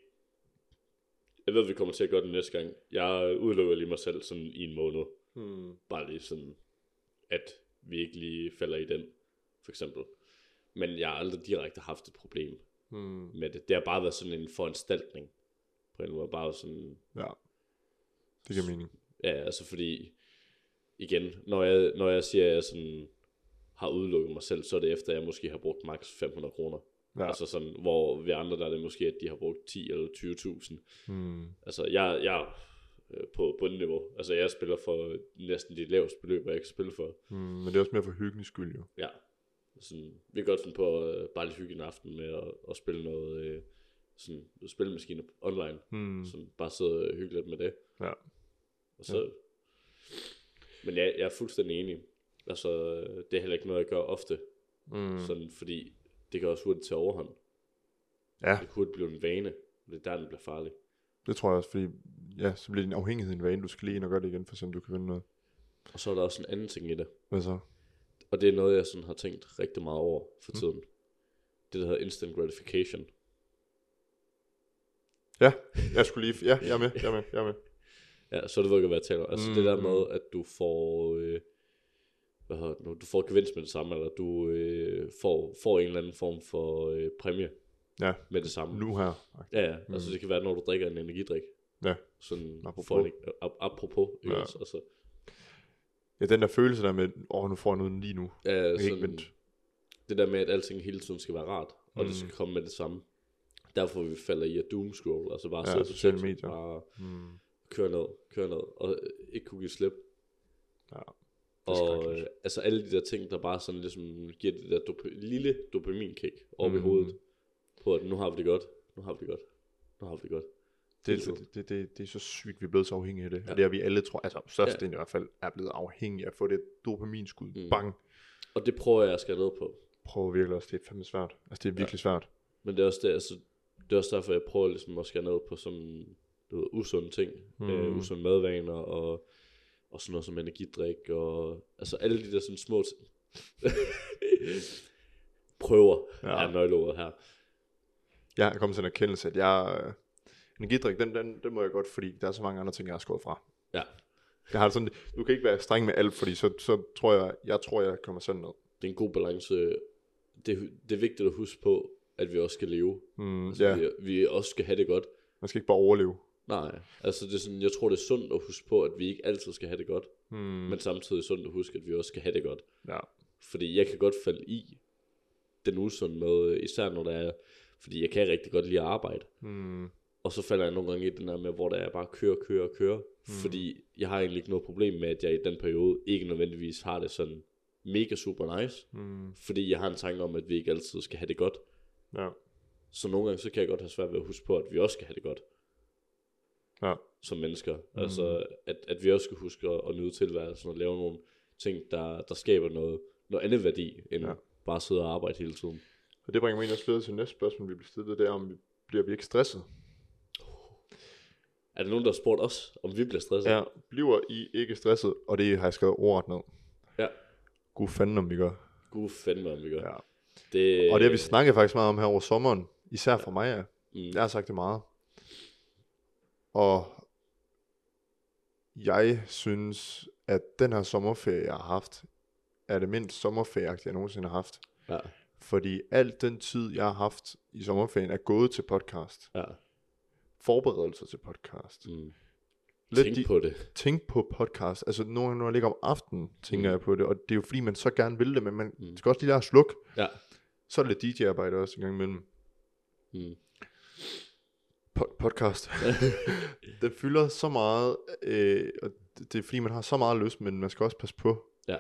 jeg ved, at vi kommer til at gøre det næste gang. Jeg udelukker lige mig selv sådan i en måned. Hmm. Bare lige sådan, at vi ikke lige falder i den, for eksempel. Men jeg har aldrig direkte haft et problem Hmm. med det. Det har bare været sådan en foranstaltning. På en måde bare sådan, Ja. Det giver mening. ja, altså fordi, igen, når jeg, når jeg siger, at jeg sådan har udelukket mig selv, så er det efter, at jeg måske har brugt maks 500 kroner. Ja. Altså sådan, hvor vi andre, der er det måske, at de har brugt 10 eller 20.000. Hmm. Altså, jeg, jeg øh, på bundniveau. Altså, jeg spiller for næsten de laveste beløb, jeg kan spille for. Hmm. Men det er også mere for hyggens skyld, jo. Ja. Sådan, vi kan godt finde på at øh, bare lige hygge en aften med at, at spille noget øh, sådan, spilmaskine online. Hmm. Sådan, bare sidde og hygge lidt med det. Ja. Og så... Ja. Men jeg, jeg er fuldstændig enig. Altså, det er heller ikke noget, jeg gør ofte. Hmm. Sådan, fordi det kan også hurtigt tage overhånd. Ja, Det kan hurtigt blive en vane. og Det er der, den bliver farlig. det tror jeg også, fordi ja, så bliver din afhængighed en vane. Du skal lige ind og gøre det igen, for om du kan vinde noget. Og så er der også en anden ting i det. Hvad så? Og det er noget, jeg sådan har tænkt rigtig meget over for tiden. Det, der hedder instant gratification. Ja, jeg skulle lige... Ja, jeg er med, jeg er med, jeg er med. Ja, så du ved ikke, hvad jeg taler om. Altså mm. det der med, at du får... Øh, hvad hedder det nu? Du får gevinst med det samme, eller du øh, får, får en eller anden form for øh, præmie Ja, med det samme. nu her. Ja, ja. Mm. Altså det kan være, når du drikker en energidrik. Ja. Sådan Apropos. For en, ap- apropos, ikke Ja. også? Altså, Ja, den der følelse der med, åh, oh, nu får jeg noget lige nu. ja, Jeg kan ikke sådan, vente. det der med, at alting hele tiden skal være rart, og Mm. det skal komme med det samme. Derfor vi falder i at doomscroll, altså bare Ja, sidde på sociale medier. bare Hmm. køre ned, køre ned, og ikke kunne give slip. Ja, Og øh, altså alle de der ting, der bare sådan ligesom giver det der dopa- lille dopaminkick op mm. i Mm. hovedet, på at nu har vi det godt, nu har vi det godt, nu har vi det godt. Det, det, det, det, det er så sygt, vi er blevet så afhængige af det. Ja. Og det er vi alle, tror altså størstedelen ja. i hvert fald, er blevet afhængige af at få det dopaminskud. Mm. Bang. Og det prøver jeg at skære ned på. Prøv virkelig også, det er fandme svært. Altså det er virkelig ja. svært. Men det er også det, altså, det er også derfor, jeg prøver ligesom at skære ned på sådan, du ved, usunde ting, mm. øh, usunde madvaner, og, og sådan noget som energidrik, og altså alle de der sådan små ting. prøver ja. er nøgleordet her. Jeg er kommet til en erkendelse, at jeg... Energidrik, den, den, den må jeg godt, fordi der er så mange andre ting, jeg har skåret fra. Ja. Jeg har sådan, du kan ikke være streng med alt, fordi så, så tror jeg, jeg tror, jeg kommer sådan ned. Det er en god balance. Det, det er vigtigt at huske på, at vi også skal leve. Mm, Altså, ja, vi, vi også skal have det godt. man skal ikke bare overleve. Nej, altså det er sådan, jeg tror det er sundt at huske på, at vi ikke altid skal have det godt, Mm, men samtidig sundt at huske, at vi også skal have det godt. ja. Fordi jeg kan godt falde i den usunde med, især når der er, fordi jeg kan rigtig godt lide at arbejde. Mm, Og så falder jeg nogle gange i den der med, hvor der er bare kører, kører, kører. Mm. Fordi jeg har egentlig ikke noget problem med, at jeg i den periode ikke nødvendigvis har det sådan mega super nice. mm, Fordi jeg har en tanke om, at vi ikke altid skal have det godt. ja. Så nogle gange, så kan jeg godt have svært ved at huske på, at vi også skal have det godt Ja. som mennesker. Mm. Altså, at, at vi også skal huske at, at nyde tilværelsen og lave nogle ting, der, der skaber noget, noget andet værdi, end Ja. bare sidde og arbejde hele tiden. Og det bringer mig ind og videre til næste spørgsmål, vi bliver stillet, det er, om vi bliver vi ikke stresset? Er der nogen, der har spurgt os, om vi bliver stresset? Ja, bliver I ikke stresset? Og det har jeg skrevet ordet ned. Ja. Gud fanden, om vi gør. Gud fandme, om vi gør. Ja. Det, Og det har vi snakket faktisk meget om her over sommeren. Især for mig, ja. Mm. Jeg har sagt det meget. Og jeg synes, at den her sommerferie, jeg har haft, er det mindst sommerferie, jeg nogensinde har haft. Ja, Fordi alt den tid, jeg har haft i sommerferien, er gået til podcast. ja. Forberedelser til podcast. Mm. Lidt Tænk de- på det. tænk på podcast. Altså nogle gange, når jeg ligger om aftenen, tænker Mm. jeg på det. Og det er jo fordi, man så gerne vil det, men man Mm. skal også lige lære at slukke. Ja. Så er det lidt DJ-arbejde også en gang imellem. Mm. Po- podcast. den fylder så meget, øh, og det, det er fordi, man har så meget lyst, men man skal også passe på. Ja.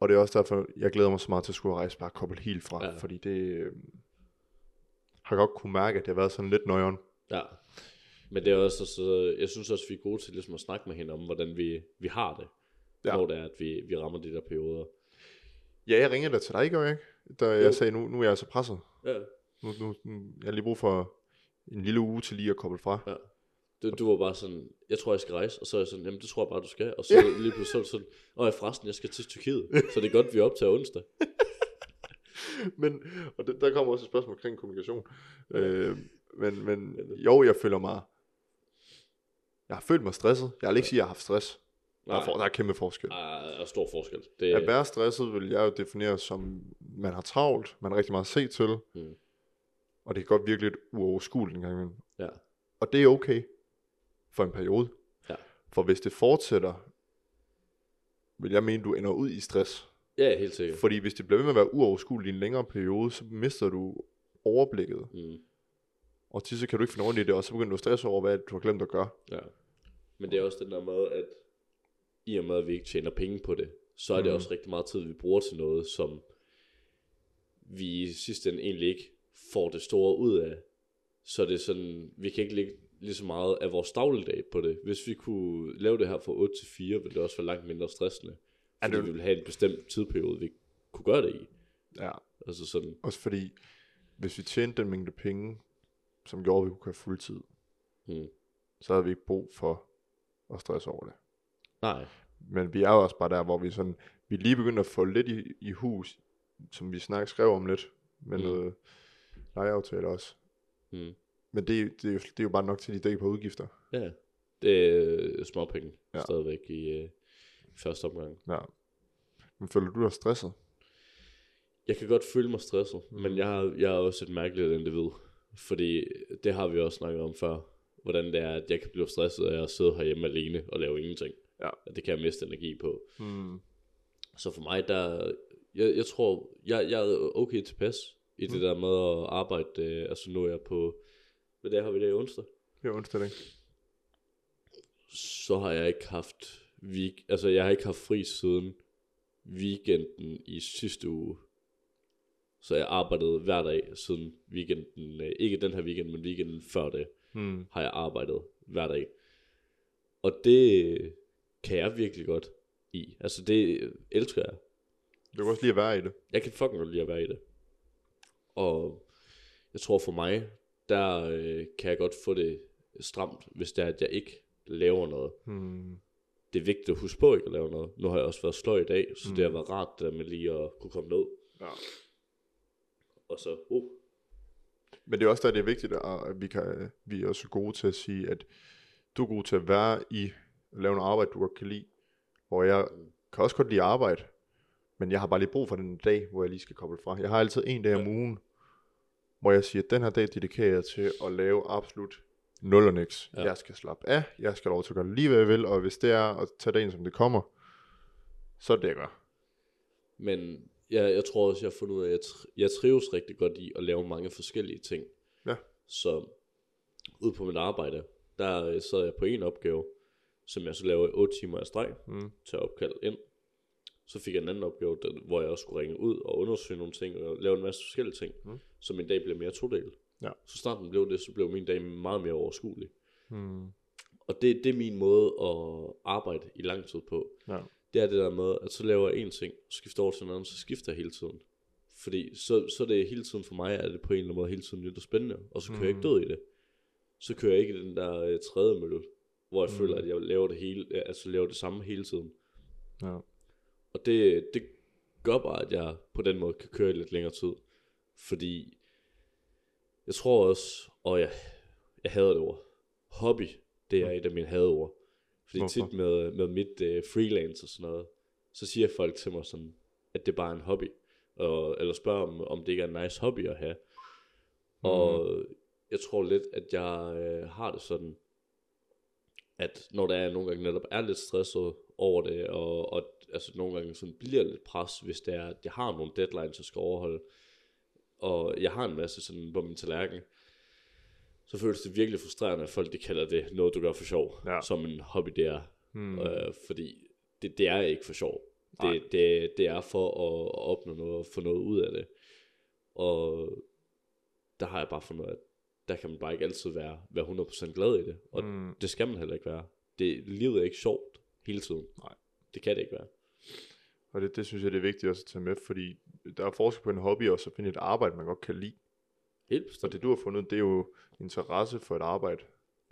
Og det er også derfor, jeg glæder mig så meget til at skulle rejse bare koble helt fra. Ja. Fordi det øh, har godt kunne mærke, at det har været sådan lidt nøjeren. Ja. Men det er også, så, jeg synes også, vi er gode til ligesom at snakke med hinanden om, hvordan vi, vi har det. Ja. Når det er, at vi, vi rammer de der perioder. Ja, jeg ringede da til dig, gør jeg ikke? Da Jo. jeg sagde, nu, nu er jeg så presset. Ja. Nu, nu, jeg har lige brug for en lille uge til lige at koble fra. Ja. Du, du var bare sådan, jeg tror, jeg skal rejse, og så er jeg sådan, jamen det tror jeg bare, du skal. Og så lige pludselig så sådan, åh, forresten, jeg skal til Tyrkiet, så det er godt, vi er op til onsdag. men, og det, der kommer også et spørgsmål omkring kommunikation. Øh, men, men jo, jeg føler mig... Jeg har følt mig stresset. Jeg vil ikke sige, at jeg har haft stress. Der er, Nej. for, der er kæmpe forskel. Der er stor forskel. Det, At være stresset vil jeg jo definere som, man har travlt, man har rigtig meget at se til, Mm. og det kan godt virke lidt uoverskueligt en gang imellem. Ja. Og det er okay for en periode. Ja. For hvis det fortsætter, vil jeg mene, du ender ud i stress. Ja, helt sikkert. Fordi hvis det bliver ved med at være uoverskueligt i en længere periode, så mister du overblikket. Mm. Og til så kan du ikke finde ordentligt i det, og så begynder du at stresse over, hvad du har glemt at gøre. Ja. Men det er også den der måde, at i og med, at vi ikke tjener penge på det, så er det Mhm. også rigtig meget tid, vi bruger til noget, som vi i sidste ende egentlig ikke får det store ud af. Så det er sådan, vi kan ikke lægge lige så meget af vores dagligdag på det. Hvis vi kunne lave det her fra 8 til 4, ville det også være langt mindre stressende. Er Fordi det- vi ville have en bestemt tidsperiode, vi kunne gøre det i. Ja. Altså sådan, Også fordi, hvis vi tjente den mængde penge, som gjorde, at vi kunne køre fuldtid, hmm. så havde vi ikke brug for at stresse over det. nej, Men vi er jo også bare der, hvor vi sådan, vi er lige begyndt at få lidt i, i hus, som vi snak skrev om lidt, med Mm. mm. noget lejeaftale også. hmm. Men det, det, er jo, det er jo bare nok til, at de dækker på udgifter. ja, det er småpenge ja. Stadigvæk i øh, første omgang. Ja. Men føler du dig stresset? Jeg kan godt føle mig stresset, mm. Mm. men jeg, har, jeg er også et mærkeligt individ. Fordi det har vi også snakket om før. Hvordan det er, at jeg kan blive stresset af at sidde herhjemme alene og lave ingenting. Ja. At det kan jeg miste energi på. Hmm. Så for mig, der... Jeg, jeg tror, jeg, jeg er okay tilpas i det Mm. der med at arbejde. Øh, altså nu er jeg på... Hvad dag har vi det i onsdag? Det er onsdag, ikke? Så har jeg ikke haft... Week, altså jeg har ikke haft fri siden weekenden i sidste uge. Så jeg arbejdede hver dag siden weekenden, øh, ikke den her weekend, men weekenden før det, Hmm. har jeg arbejdet hver dag. Og det kan jeg virkelig godt i. Altså det elsker jeg. Du kan også lige at være i det. Jeg kan fucking godt lide at være i det. Og jeg tror for mig, der øh, kan jeg godt få det stramt, hvis det er, at jeg ikke laver noget. Hmm. Det er vigtigt at huske på ikke at lave noget. Nu har jeg også været sløj i dag, så mm. Mm. det har været rart det der med lige at kunne komme ned. Ja. Og så, uh, Men det er også der, det er vigtigt, at vi, kan, vi er også gode til at sige, at du er god til at være i, at lave noget arbejde, du godt kan lide. Hvor jeg kan også godt lide arbejde, men jeg har bare lige brug for den dag, hvor jeg lige skal koble fra. Jeg har altid en dag om ugen, hvor jeg siger, at den her dag dedikerer jeg til at lave absolut nul og niks. Ja. Jeg skal slappe af, jeg skal lov til at gøre lige, hvad jeg vil, og hvis det er at tage dagen, som det kommer, så er det, jeg gør. Men jeg, jeg tror også, jeg har fundet ud af, at jeg, tr- jeg trives rigtig godt i at lave mange forskellige ting. Ja. Så ude på mit arbejde, der øh, sad jeg på en opgave, som jeg så laver i 8 timer i streg Mm. til at opkalde ind. Så fik jeg en anden opgave, der, hvor jeg også skulle ringe ud og undersøge nogle ting og lave en masse forskellige ting. Mm. Så min dag blev mere todelt. Ja. Så snart den blev det, så blev min dag meget mere overskuelig. Mm. Og det, det er min måde at arbejde i lang tid på. Ja. Det er det der med, at så laver jeg en ting, og skifter over til en anden, så skifter jeg hele tiden. Fordi så, så er det hele tiden for mig, er det på en eller anden måde hele tiden lidt spændende, og så kører jeg ikke død i det. Så kører jeg ikke i den der øh, tredje mølle, hvor jeg mm. føler, at jeg laver det hele, øh, altså laver det samme hele tiden. Ja. Og det, det gør bare, at jeg på den måde kan køre i lidt længere tid. Fordi jeg tror også, og jeg, jeg hader det ord, hobby, det er et af mine hadeord. Fordi Hvorfor? tit med, med mit uh, freelance og sådan noget, så siger folk til mig sådan, at det er bare en hobby. Og, eller spørger om, om det ikke er en nice hobby at have. Mm. Og jeg tror lidt, at jeg øh, har det sådan, at når der er nogle gange netop er lidt stresset over det, og, og altså nogle gange sådan bliver lidt pres, hvis det er, at jeg har nogle deadlines, jeg skal overholde, og jeg har en masse sådan på min tallerken, så føles det virkelig frustrerende, at folk de kalder det noget, du gør for sjov, Ja. som en hobby det er. Hmm. Øh, fordi det, det er ikke for sjov. Nej. Det, det, det er for at, at opnå noget og få noget ud af det. Og der har jeg bare fundet, at der kan man bare ikke altid være, være 100% glad i det. Og Mm. det skal man heller ikke være. Det, livet er ikke sjovt hele tiden. Nej. Det kan det ikke være. Og det, det synes jeg, det er vigtigt også at tage med, fordi der er forskel på en hobby og så finde et arbejde, man godt kan lide. Helt Så bestemt. det du har fundet, det er jo interesse for et arbejde,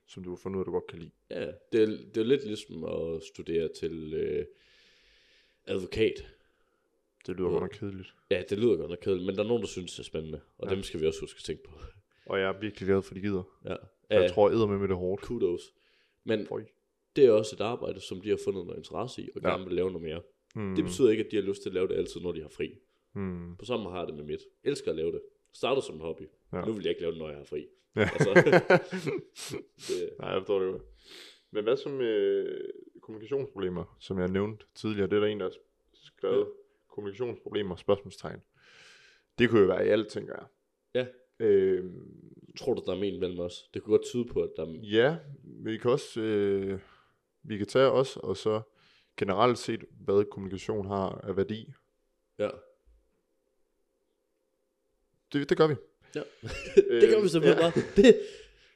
som du har fundet ud af, du godt kan lide. Ja, det er, det er lidt ligesom at studere til øh, advokat. Det lyder Ja. godt nok kedeligt. Ja, det lyder godt nok kedeligt, men der er nogen, der synes, det er spændende. Og Ja. dem skal vi også huske at tænke på. Og jeg er virkelig glad for, de gider. Ja. Jeg Ja, tror, æder med med det hårdt. kudos. Men Føj. det er også et arbejde, som de har fundet noget interesse i, og Ja. gerne vil lave noget mere. Hmm. Det betyder ikke, at de har lyst til at lave det altid, når de har fri. Hmm. På samme har jeg det med mit. Jeg elsker at lave det. Startede som en hobby. Ja. Nu vil jeg ikke lave det, når jeg har fri. Ja. Altså, det, Nej, jeg forstår det godt. Men hvad så med kommunikationsproblemer, som jeg nævnte tidligere? Det er der en, der har skrevet ja. kommunikationsproblemer, spørgsmålstegn. Det kunne jo være i alt, tænker jeg. Ja. Øhm, tror du, der er men mellem os? Det kunne godt tyde på, at der er... ja, vi kan også, øh, vi kan tage os, og så generelt set, hvad kommunikation har af værdi. Ja. Det, det gør vi. ja. det gør vi simpelthen ja. bare. Det,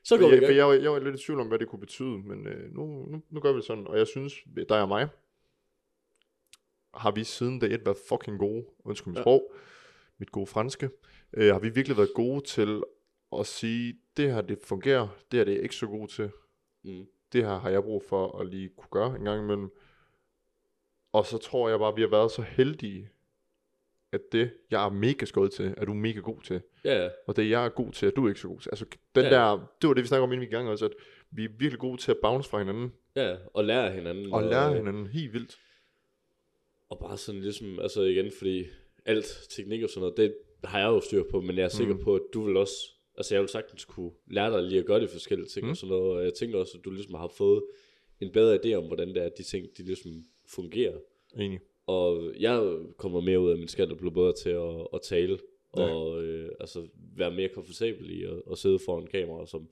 så går For vi i jeg, gang. jeg, var, jeg var lidt i tvivl om, hvad det kunne betyde, men øh, nu, nu, nu gør vi det sådan. Og jeg synes, dig og mig, har vi siden dag et været fucking gode, undskyld mit Ja. ja. sprog, mit gode franske, øh, har vi virkelig været gode til at sige, det her det fungerer, det her det er jeg ikke så god til, Mm. det her har jeg brug for at lige kunne gøre en gang imellem. Og så tror jeg bare, at vi har været så heldige, at det, jeg er mega skød til, er du mega god til. Ja, ja. Og det jeg er god til, er du ikke så god til. Altså den Ja. ja. der, det var det vi snakkede om inden vi gang også, at vi er virkelig gode til at bounce fra hinanden, ja, og lære hinanden. og lære hinanden helt vildt. Og bare sådan ligesom, altså igen, fordi alt teknik og sådan noget, det har jeg jo styr på, men jeg er sikker Mm. på, at du vil også, altså jeg vil sagtens kunne lære dig lige at gøre de forskellige ting Mm. og sådan noget, og jeg tænker også, at du ligesom har fået en bedre idé om, hvordan det er, at de ting, de ligesom fungerer. Enig. Og jeg kommer mere ud af min skat og bliver bedre til at, at tale, Ja. og øh, altså være mere komfortabel i at, at sidde foran kamera, som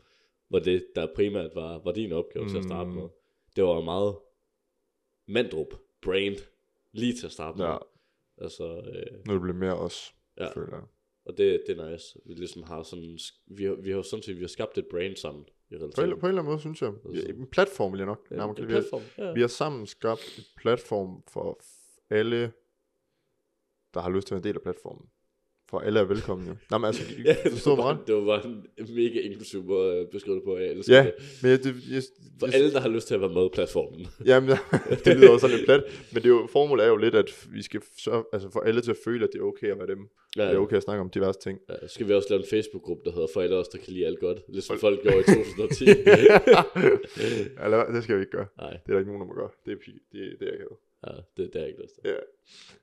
var det, der primært var, var din opgave mm. til at starte Mm. med. Det var meget mandrup, brand, lige til at starte med. Ja, Altså, øh, nu er det blevet mere os, Ja. føler jeg. og det, det er nice. Vi ligesom har sådan, vi har, vi har sådan set, vi har skabt et brand sammen. I På en, på en eller anden måde, synes jeg. Altså- en platform vil jeg nok Ja, en platform. Ja. Vi har sammen skabt et platform for alle, der har lyst til at være en del af platformen. For alle er velkomne jo. Nej, men altså, Ja, ja, det, forstår var mig bare, ret? det var bare en mega inklusiv måde at beskrive det på. Jeg Ja, det. men jeg, det, jeg, For jeg, alle, der har lyst til at være med i platformen. Jamen, det lyder også lidt plat, men det er jo, formålet er jo lidt, at vi skal sørge, altså få alle til at føle, at det er okay at være dem. Ja. Det er okay at snakke om diverse ting. Ja, skal vi også lave en Facebook-gruppe, der hedder For alle os, der kan lide alt godt, ligesom folk gjorde i 2010. Eller, det skal vi ikke gøre. Nej, Det er der ikke nogen, der må gøre. Det er, det, det er jeg. Ja, det, det er ikke lyst til. Ja.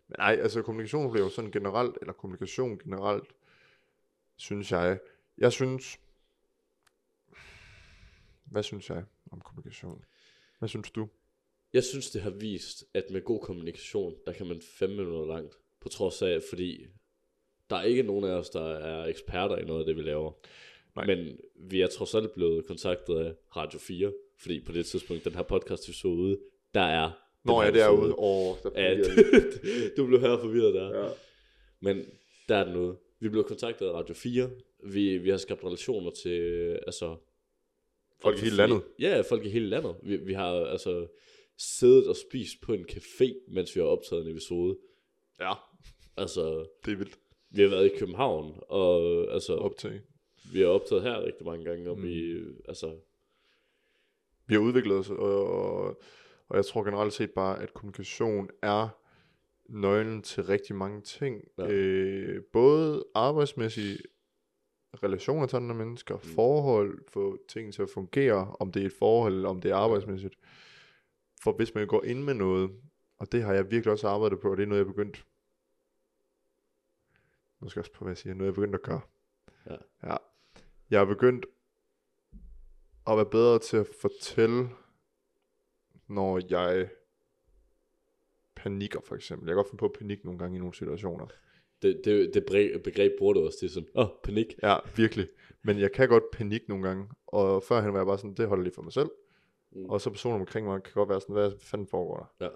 Men nej, altså kommunikationsproblemer sådan generelt, eller kommunikation generelt, synes jeg, jeg synes, hvad synes jeg om kommunikation? Hvad synes du? Jeg synes, det har vist, at med god kommunikation, der kan man fem minutter langt. På trods af, fordi der er ikke nogen af os, der er eksperter i noget af det, vi laver. Nej. Men vi er trods alt blevet kontaktet af Radio 4, fordi på det tidspunkt, den her podcast vi så ude, der er... Når den jeg her er og der Ja, du blev her forvirret der. Ja. Men der er den ude. Vi blev kontaktet af Radio 4. Vi, vi har skabt relationer til, altså... Folk i hele landet. Ja, folk i hele landet. Vi, vi har altså siddet og spist på en café, mens vi har optaget en episode. Ja, Altså, det er vildt. vi har været i København, og altså, optag. vi har optaget her rigtig mange gange, og Mm. vi, altså, Vi har udviklet os, og, og, og jeg tror generelt set bare, at kommunikation er nøglen til rigtig mange ting. Ja. Øh, både arbejdsmæssige relationer til andre mennesker, mm. forhold, få ting til at fungere, om det er et forhold, eller om det er arbejdsmæssigt. For hvis man går ind med noget, og det har jeg virkelig også arbejdet på, og det er noget, jeg er begyndt, nu skal jeg også på, hvad jeg siger, noget jeg er begyndt at gøre. Ja. ja. Jeg er begyndt at være bedre til at fortælle, når jeg panikker for eksempel. Jeg kan godt finde på at panik nogle gange i nogle situationer. det, det, det begreb bruger du også til sådan, åh, oh, panik. Ja, virkelig. Men jeg kan godt panik nogle gange. Og førhen var jeg bare sådan, det holder lige for mig selv. Mm. Og så personer omkring mig kan godt være sådan, hvad fanden foregår der? Ja.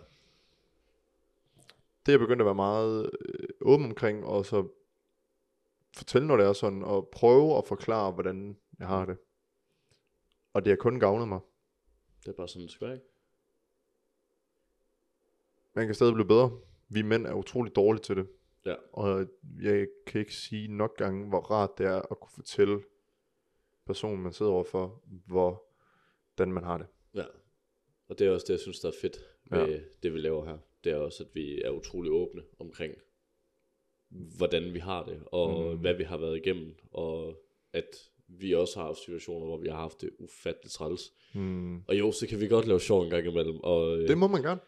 Det er jeg begyndt at være meget øh, åben omkring, og så fortælle, når det er sådan, og prøve at forklare, hvordan jeg har det. Og det har kun gavnet mig. Det er bare sådan, det skal være, ikke? Man kan stadig blive bedre. Vi mænd er utrolig dårlige til det. Ja. Og jeg kan ikke sige nok gange, hvor rart det er at kunne fortælle personen, man sidder overfor, hvordan man har det. Ja. Og det er også det, jeg synes, der er fedt ved Ja. det, vi laver her. Det er også, at vi er utrolig åbne omkring, hvordan vi har det, og Mm. mm. hvad vi har været igennem, og at vi også har haft situationer, hvor vi har haft det ufatteligt træls. Hmm. Og jo, så kan vi godt lave sjov en gang imellem, og øh, Det må man gerne.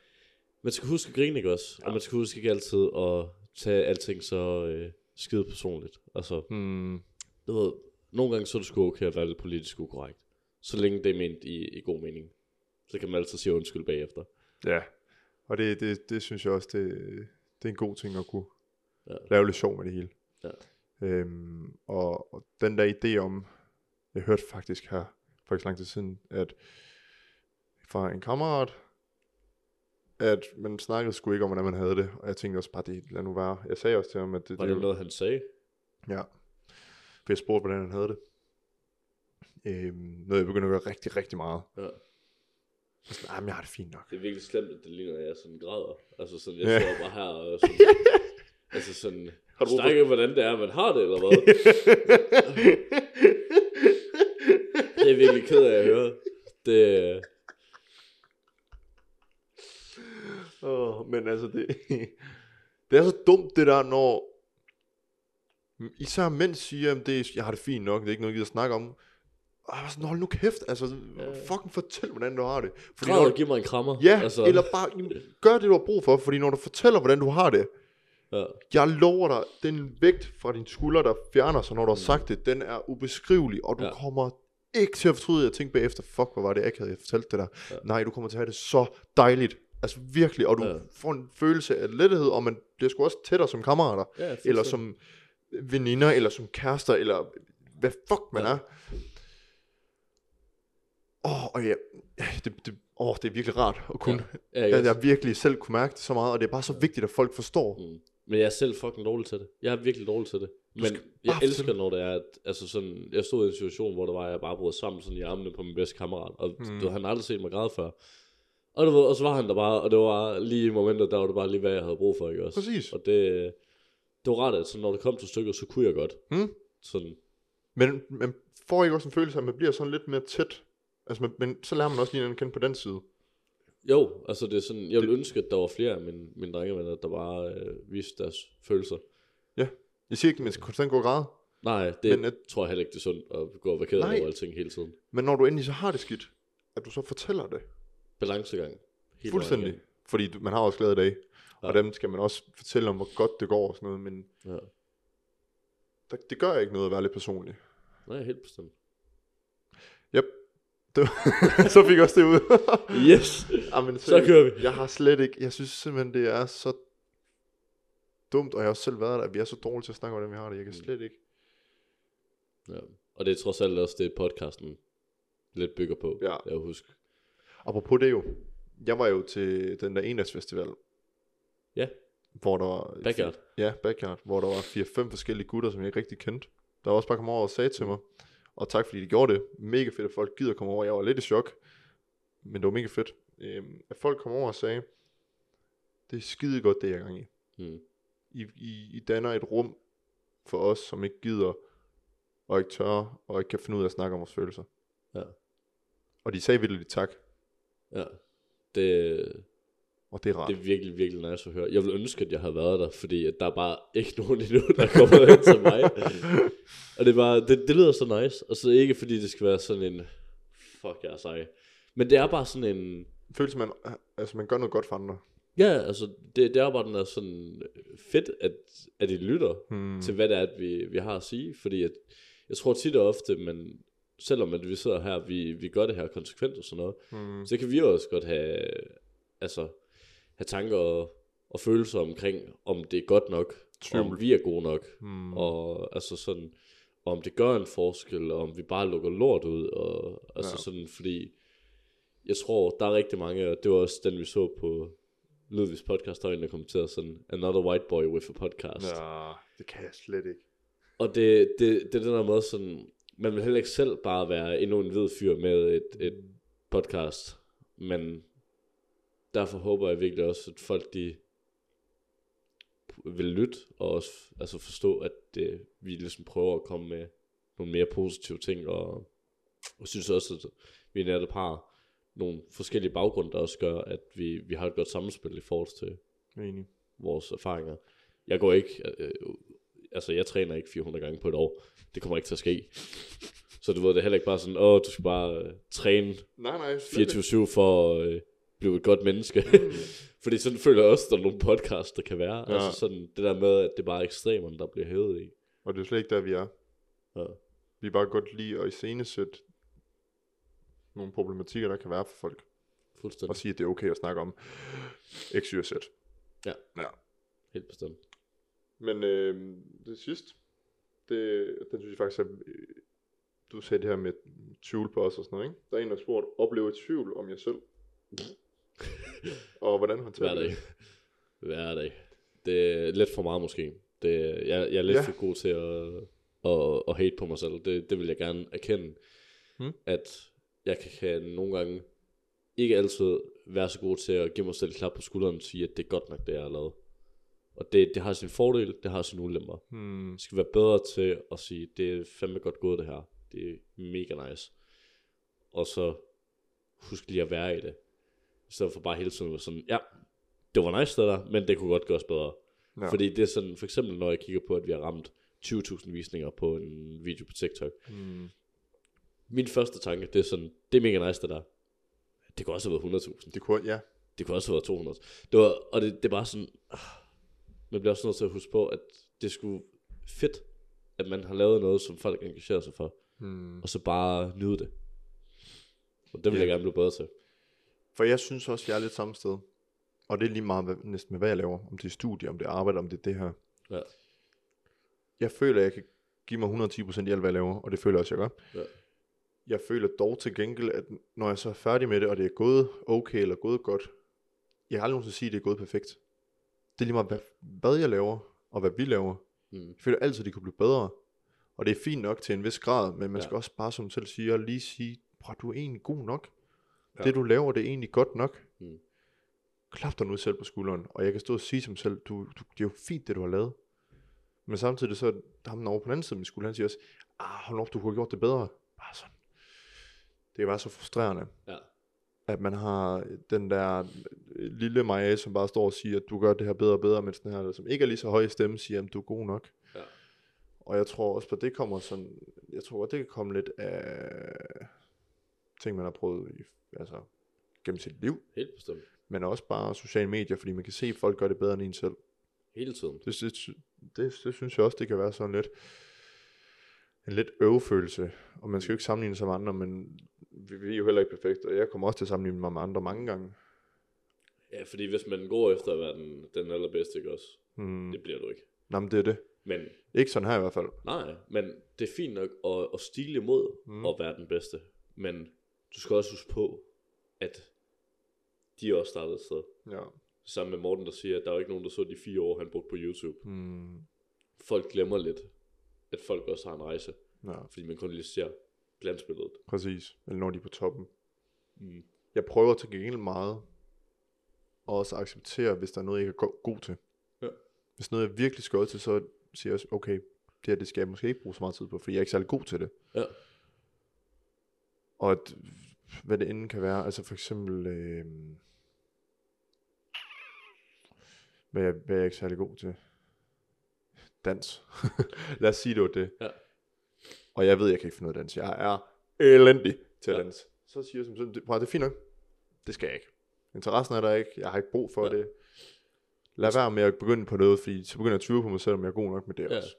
Man skal huske at grine, ikke også? Ja. Og man skal huske ikke altid at tage alting så øh, skide personligt. Altså, Hmm. du ved, nogle gange så er det sgu okay at være lidt politisk ukorrekt. Så længe det er ment i, i god mening. Så kan man altid sige undskyld bagefter. Ja. Og det, det, det synes jeg også, det, det er en god ting at kunne Ja. lave lidt sjov med det hele. Ja. Øhm, og, og den der idé om, jeg hørte faktisk her, for ikke lang tid siden, at fra en kammerat, at man snakkede sgu ikke om, hvordan man havde det, og jeg tænkte også bare, det lad nu være. Jeg sagde også til ham, at det, Var det noget, han sagde? Ja. For jeg spurgte, hvordan han havde det. Øhm, noget jeg begyndte at gøre rigtig, rigtig meget. Ja. Så sådan, "Ej, men jeg har det fint nok. Det er virkelig slemt, at det ligner, at jeg sådan græder. Altså sådan, jeg Ja. sidder bare her og sådan, altså sådan, Har du snakke hvordan det er, man har det, eller hvad? det er virkelig ked af at høre. Det, Oh, men altså, det, det er så dumt det der, når især mænd siger, at det, er- jeg har det fint nok, det er ikke noget, jeg gider snakke om. Og jeg var sådan, hold nu kæft, altså, Ja. fucking fortæl, hvordan du har det. Fordi græd når, og giv mig en krammer. ja, altså, eller bare gør det, du har brug for, fordi når du fortæller, hvordan du har det, ja, jeg lover dig, den vægt fra din skulder, der fjerner sig, når du har Mm. sagt det, den er ubeskrivelig, og du Ja. kommer ikke til at fortryde, at tænke bagefter, fuck, hvor var det akavet, jeg fortalte det der. Ja. Nej, du kommer til at have det så dejligt. Altså virkelig, og du Ja. ja. får en følelse af lethed, og man bliver sgu også tættere som kammerater, ja eller som veninder, eller som kærester, eller hvad fuck man Ja. ja. er. Åh, oh, ja, det, det, oh, det er virkelig rart at kunne. Ja, Ja, jeg, også? jeg virkelig selv kunne mærke det så meget, og det er bare så vigtigt, at folk forstår. Mm. Men jeg er selv fucking dårlig til det. Jeg er virkelig dårlig til det. Men jeg elsker, når det er, at, altså sådan, jeg stod i en situation, hvor der var, jeg bare brød sammen sådan i armene på min bedste kammerat, og. Mm. du, han har aldrig set mig græde før. Og, du ved, og så var han der bare, og det var lige i momentet, der var det bare lige, hvad jeg havde brug for, ikke også? Præcis. Og det, det var ret, at når det kom til stykket, så kunne jeg godt. Mm. Sådan, Men man får ikke også en følelse af, at man bliver sådan lidt mere tæt. Altså, man, men så lærer man også lige at kende på den side. jo, altså det er sådan, jeg ville ønske, at der var flere af mine, mine drengevenner, der bare øh, viste deres følelser. Jeg siger ikke, at man skal konstant gå og græde. Nej, det Men men, at- tror jeg heller ikke, det er sundt at gå og være ked over alting hele tiden. Men når du endelig så har det skidt, at du så fortæller det. Balancegang. Helt Fuldstændig. vejen Fordi du, man har også glade dage. Ja. Og dem skal man også fortælle om, hvor godt det går og sådan noget. Men. Ja. der, det gør ikke noget at være lidt personlig. Nej, helt bestemt. Yep. Det, så fik jeg også det ud. Yes! Jamen, Så kører vi. Jeg har slet ikke, jeg synes simpelthen, det er så dumt, og jeg har også selv været der, at vi er så dårlige til at snakke om, hvordan vi har det. Jeg kan Mm. slet ikke. Ja. Og det er trods alt også det, podcasten lidt bygger på. Ja. Jeg husker. Apropos det jo. Jeg var jo til den der Endagsfestival. Ja. Hvor der var... Backyard. Ja, Backyard. Hvor der var fire-fem forskellige gutter, som jeg ikke rigtig kendte. Der var også bare kommet over og sagde til mig. Og tak fordi de gjorde det. Mega fedt, at folk gider komme over. Jeg var lidt i chok. Men det var mega fedt. Øhm, at folk kom over og sagde, det er skide godt, det jeg er gang i. Mm. I, I, I danner et rum, for os, som ikke gider, og ikke tør, og ikke kan finde ud af at snakke om vores følelser. Ja. Og de sagde virkelig tak, Ja. Det, og det er rart. det er virkelig, virkelig nice at høre. Jeg vil ønske, at jeg havde været der, fordi at der er bare ikke nogen endnu, der kommer hen til mig. Og det, er bare, det, det lyder så nice. Og så ikke fordi det skal være sådan en, fuck jeg er sej. Men det er bare sådan en, Følelse, man, altså man gør noget godt for andre. ja, altså det, det er bare den er sådan fedt, at, at I lytter Hmm. til, hvad det er, at vi, vi har at sige. Fordi at, jeg tror tit og ofte, men selvom at vi sidder her, vi, vi gør det her konsekvent og sådan noget, Hmm. så kan vi også godt have, altså, have tanker og, og følelser omkring, om det er godt nok, Tvivl. om vi er gode nok, Hmm. og altså sådan, om det gør en forskel, og om vi bare lukker lort ud, og altså ja. sådan, fordi jeg tror, der er rigtig mange, og det var også den, vi så på Ludvigs podcast, der var en, der kommenterede sådan, another white boy with a podcast. Ja, det kan jeg slet ikke. Og det, det, det er den der måde sådan, man vil heller ikke selv bare være endnu en hvid fyr med et, et podcast, men derfor håber jeg virkelig også, at folk de vil lytte, og også altså forstå, at det, vi ligesom prøver at komme med nogle mere positive ting, og jeg synes også, at vi netop har nogle forskellige baggrunde, der også gør, at vi, vi har et godt samspil i forhold til Enig. vores erfaringer. Jeg går ikke, øh, altså jeg træner ikke 400 gange på et år. Det kommer ikke til at ske. Så du ved, det er heller ikke bare sådan, åh, du skal bare øh, træne Nej, nej, slet ikke. 24-7 for at øh, blive et godt menneske. Fordi sådan føler jeg også, der er nogle podcasts, der kan være. Ja. Altså sådan det der med, at det bare er ekstremerne, der bliver hævet i. Og det er slet ikke der, vi er. Ja. Vi er bare godt lide at iscenesætte nogle problematikker, der kan være for folk. Fuldstændig. Og sige, at det er okay at snakke om X, Y og Z. Ja. ja. Helt bestemt. Men øh, det sidste, det, den synes jeg faktisk, at øh, du sagde det her med tvivl på os og sådan noget, ikke? Der er en, der har spurgt, oplever tvivl om jer selv? og hvordan håndterer Hver du dag. det? Hver dag. Det er lidt for meget måske. Det, jeg, jeg er lidt Ja. for god til at, at, at hate på mig selv. Det, det vil jeg gerne erkende. Hmm. At jeg kan, kan nogle gange ikke altid være så god til at give mig selv et klap på skulderen og sige, at det er godt nok, det jeg har lavet. Og det, det har sin fordel, det har sin ulemper. Hmm. Jeg skal være bedre til at sige, det er fandme godt gået det her. Det er mega nice. Og så husk lige at være i det. I stedet for bare hele tiden at sådan, ja, det var nice det der, men det kunne godt gøres bedre. Ja. Fordi det er sådan, for eksempel når jeg kigger på, at vi har ramt 20.000 visninger på en video på TikTok. Hmm. Min første tanke, det er sådan, det er mega nice det der. Det kunne også have været 100.000. Det kunne, ja. Det kunne også have været 200. Det var, og det, det er bare sådan, ah, man bliver også nødt til at huske på, at det skulle fedt, at man har lavet noget, som folk engagerer sig for, Hmm. og så bare nyde det. Og det vil Ja. jeg gerne blive bedre til. For jeg synes også, jeg er lidt samme sted. Og det er lige meget hvad, næsten med, hvad jeg laver. Om det er studie, om det er arbejde, om det er det her. Ja. Jeg føler, at jeg kan give mig 110% i alt, hvad jeg laver. Og det føler jeg også, jeg gør. Ja. Jeg føler dog til gengæld, at når jeg så er færdig med det, og det er gået okay eller gået godt, jeg har aldrig nogensinde sige, at det er gået perfekt. Det er lige meget, hvad, hvad jeg laver, og hvad vi laver. Mm. Jeg føler altid, at det kunne blive bedre. Og det er fint nok til en vis grad, men man Ja. skal også bare, som selv siger, lige sige, bror, du er egentlig god nok. Ja. Det du laver, det er egentlig godt nok. Mm. Klap dig nu selv på skulderen, og jeg kan stå og sige som selv, du, du, det er jo fint, det du har lavet. Men samtidig så, er ham over på den anden side af min skulder, han siger også, ah, hold op, du kunne have gjort det bedre. Bare sådan. Det er bare så frustrerende, Ja. At man har den der øh, lille Maja, som bare står og siger, at du gør det her bedre og bedre, mens den her, som ikke er lige så høj i stemme, siger, at du er god nok. Ja. Og jeg tror også på, det kommer sådan, jeg tror godt, det kan komme lidt af ting, man har prøvet i, altså, gennem sit liv, Helt bestemt. men også bare sociale medier, fordi man kan se, at folk gør det bedre end en selv. Hele tiden. Det, det, det, det synes jeg også, det kan være sådan lidt, en lidt øvefølelse, og man skal jo ikke sammenligne sig med andre, men vi, vi er jo heller ikke perfekte, og jeg kommer også til at sammenligne mig med andre mange gange. Ja, fordi hvis man går efter at være den, den allerbedste, ikke også? Hmm. Det bliver du ikke. Nå, men det er det. Men Ikke sådan her i hvert fald. nej, men det er fint nok at, at stile imod Mm. mm. at være den bedste. Men du skal også huske på, at de også startede et sted. Ja. Sammen med Morten, der siger, at der er jo ikke nogen, der så de fire år, han brugte på YouTube. Hmm. Folk glemmer lidt, at folk også har en rejse. Ja, Fordi man kun lige ser glansbilledet. præcis. Eller når de er på toppen. Mm. Jeg prøver til gengæld meget og også acceptere, hvis der er noget, jeg ikke er go- god til. Ja. Hvis noget, jeg virkelig skal til, så siger jeg også, okay, det her, det skal jeg måske ikke bruge så meget tid på, fordi jeg er ikke særlig god til det. Ja. Og at, hvad det end kan være, altså for eksempel, øh, hvad, jeg, hvad jeg er ikke særlig god til. Dans. Lad os sige, det var det. Ja. Og jeg ved, jeg kan ikke finde noget dans. Jeg er elendig til at Ja. Så siger jeg som sådan, prøv det er fint nok. Det skal jeg ikke. Interessen er der ikke. Jeg har ikke brug for Ja. det. Lad være med at begynde på noget, fordi så begynder jeg at tvivle på mig selv, om jeg er god nok med det Ja. også.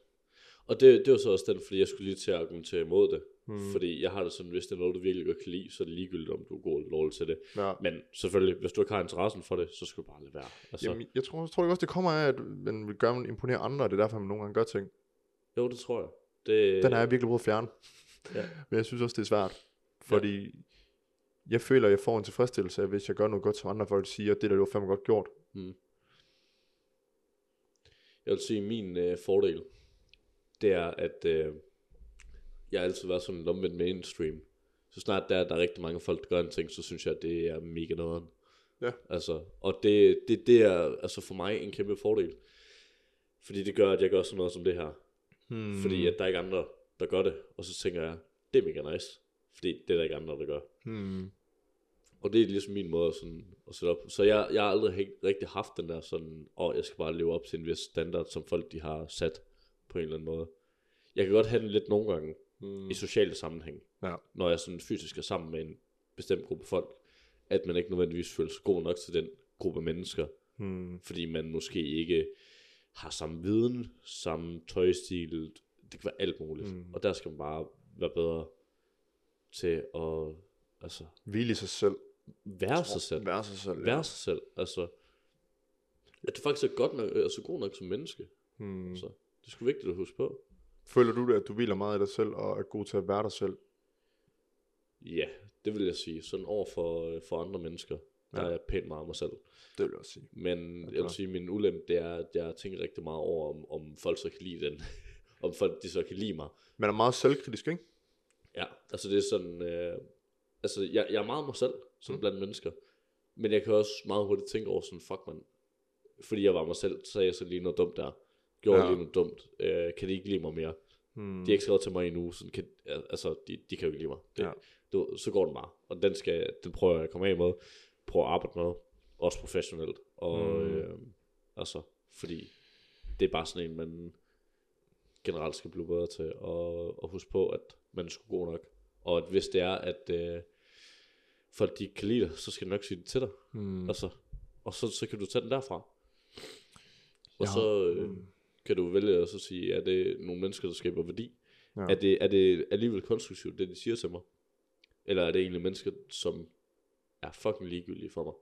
Og det, det var så også den, fordi jeg skulle lige til at argumentere imod det. Hmm. Fordi jeg har det sådan, hvis det er noget, du virkelig godt kan lide, så er det ligegyldigt, om du er god eller dårlig til det. Ja. Men selvfølgelig, hvis du ikke har interessen for det, så skal du bare lade være. Altså, Jamen, jeg tror, jeg tror også, det kommer af, at man vil gøre imponere andre, og det er derfor, man nogle gange gør ting. jo, det tror jeg. Det, Den har jeg virkelig prøvet at fjerne. Ja. Men jeg synes også, det er svært. Fordi jeg føler, jeg får en tilfredsstillelse hvis jeg gør noget godt, som andre folk siger, det der, det var fandme godt gjort. Jeg vil sige, min øh, fordel, det er, at øh, jeg har altid været sådan en omvendt mainstream. Så snart der, er- der er rigtig mange folk, der gør en ting, så synes jeg, det er mega nederen. Ja. Altså, og det, det, det er altså for mig en kæmpe fordel. Fordi det gør, at jeg gør sådan noget som det her. Hmm. Fordi at der er ikke andre, der gør det. Og så tænker jeg, det er mega nice. Fordi det er der ikke andre, der gør. Hmm. Og det er ligesom min måde sådan, at sætte op. Så jeg, jeg har aldrig helt, rigtig haft den der sådan, åh, jeg skal bare leve op til en vis standard, som folk de har sat på en eller anden måde. Jeg kan godt have den lidt nogle gange Hmm. i sociale sammenhæng, Ja. når jeg sådan fysisk er sammen med en bestemt gruppe folk, at man ikke nødvendigvis føler sig god nok til den gruppe mennesker, Hmm. fordi man måske ikke har samme viden, samme tøjstil, det kan være alt muligt. Mm. Mm. Og der skal man bare være bedre til at altså, Hvile i sig selv. være sig selv. Være sig selv. være sig selv. Altså, at du faktisk er godt nok, altså god nok som menneske. Hmm. Så det er sgu vigtigt at huske på. Føler du det, at du hviler meget i dig selv, og er god til at være dig selv? Ja, det vil jeg sige. Sådan over for, øh, for andre mennesker, der Ja. er jeg pænt meget mig selv. Det vil jeg også sige. Men jeg vil sige, min ulempe, det er, at jeg tænker rigtig meget over, om, om folk så kan lide den. om folk de så kan lide mig. Man er meget selvkritisk, ikke? Ja, altså det er sådan, øh, altså jeg, jeg er meget mig selv, sådan mm. blandt mennesker. Men jeg kan også meget hurtigt tænke over sådan, fuck man, fordi jeg var mig selv, så sagde jeg så lige noget dumt der. Gjorde Ja. ja. lige noget dumt. Øh, kan de ikke lide mig mere? Hmm. De har ikke skrevet til mig endnu, sådan kan, altså de, de kan jo ikke lide mig. Det, Ja. ja. du, så går den bare. Og den, skal, den prøver jeg at komme af med, prøver at arbejde med, også professionelt. Og Mm. mm. øh, altså, fordi det er bare sådan en, man generelt skal blive bedre til at, at huske på, at man er sgu god nok. Og at hvis det er, at øh, folk de kan lide dig, så skal de nok sige det til dig. Hmm. Altså, og så, så kan du tage den derfra. Og har- så øh, mm. Kan du vælge at så sige, er det nogle mennesker, der skaber værdi? Ja. Er, det, er det alligevel konstruktivt, det de siger til mig? Eller er det egentlig mennesker, som er fucking ligegyldige for mig?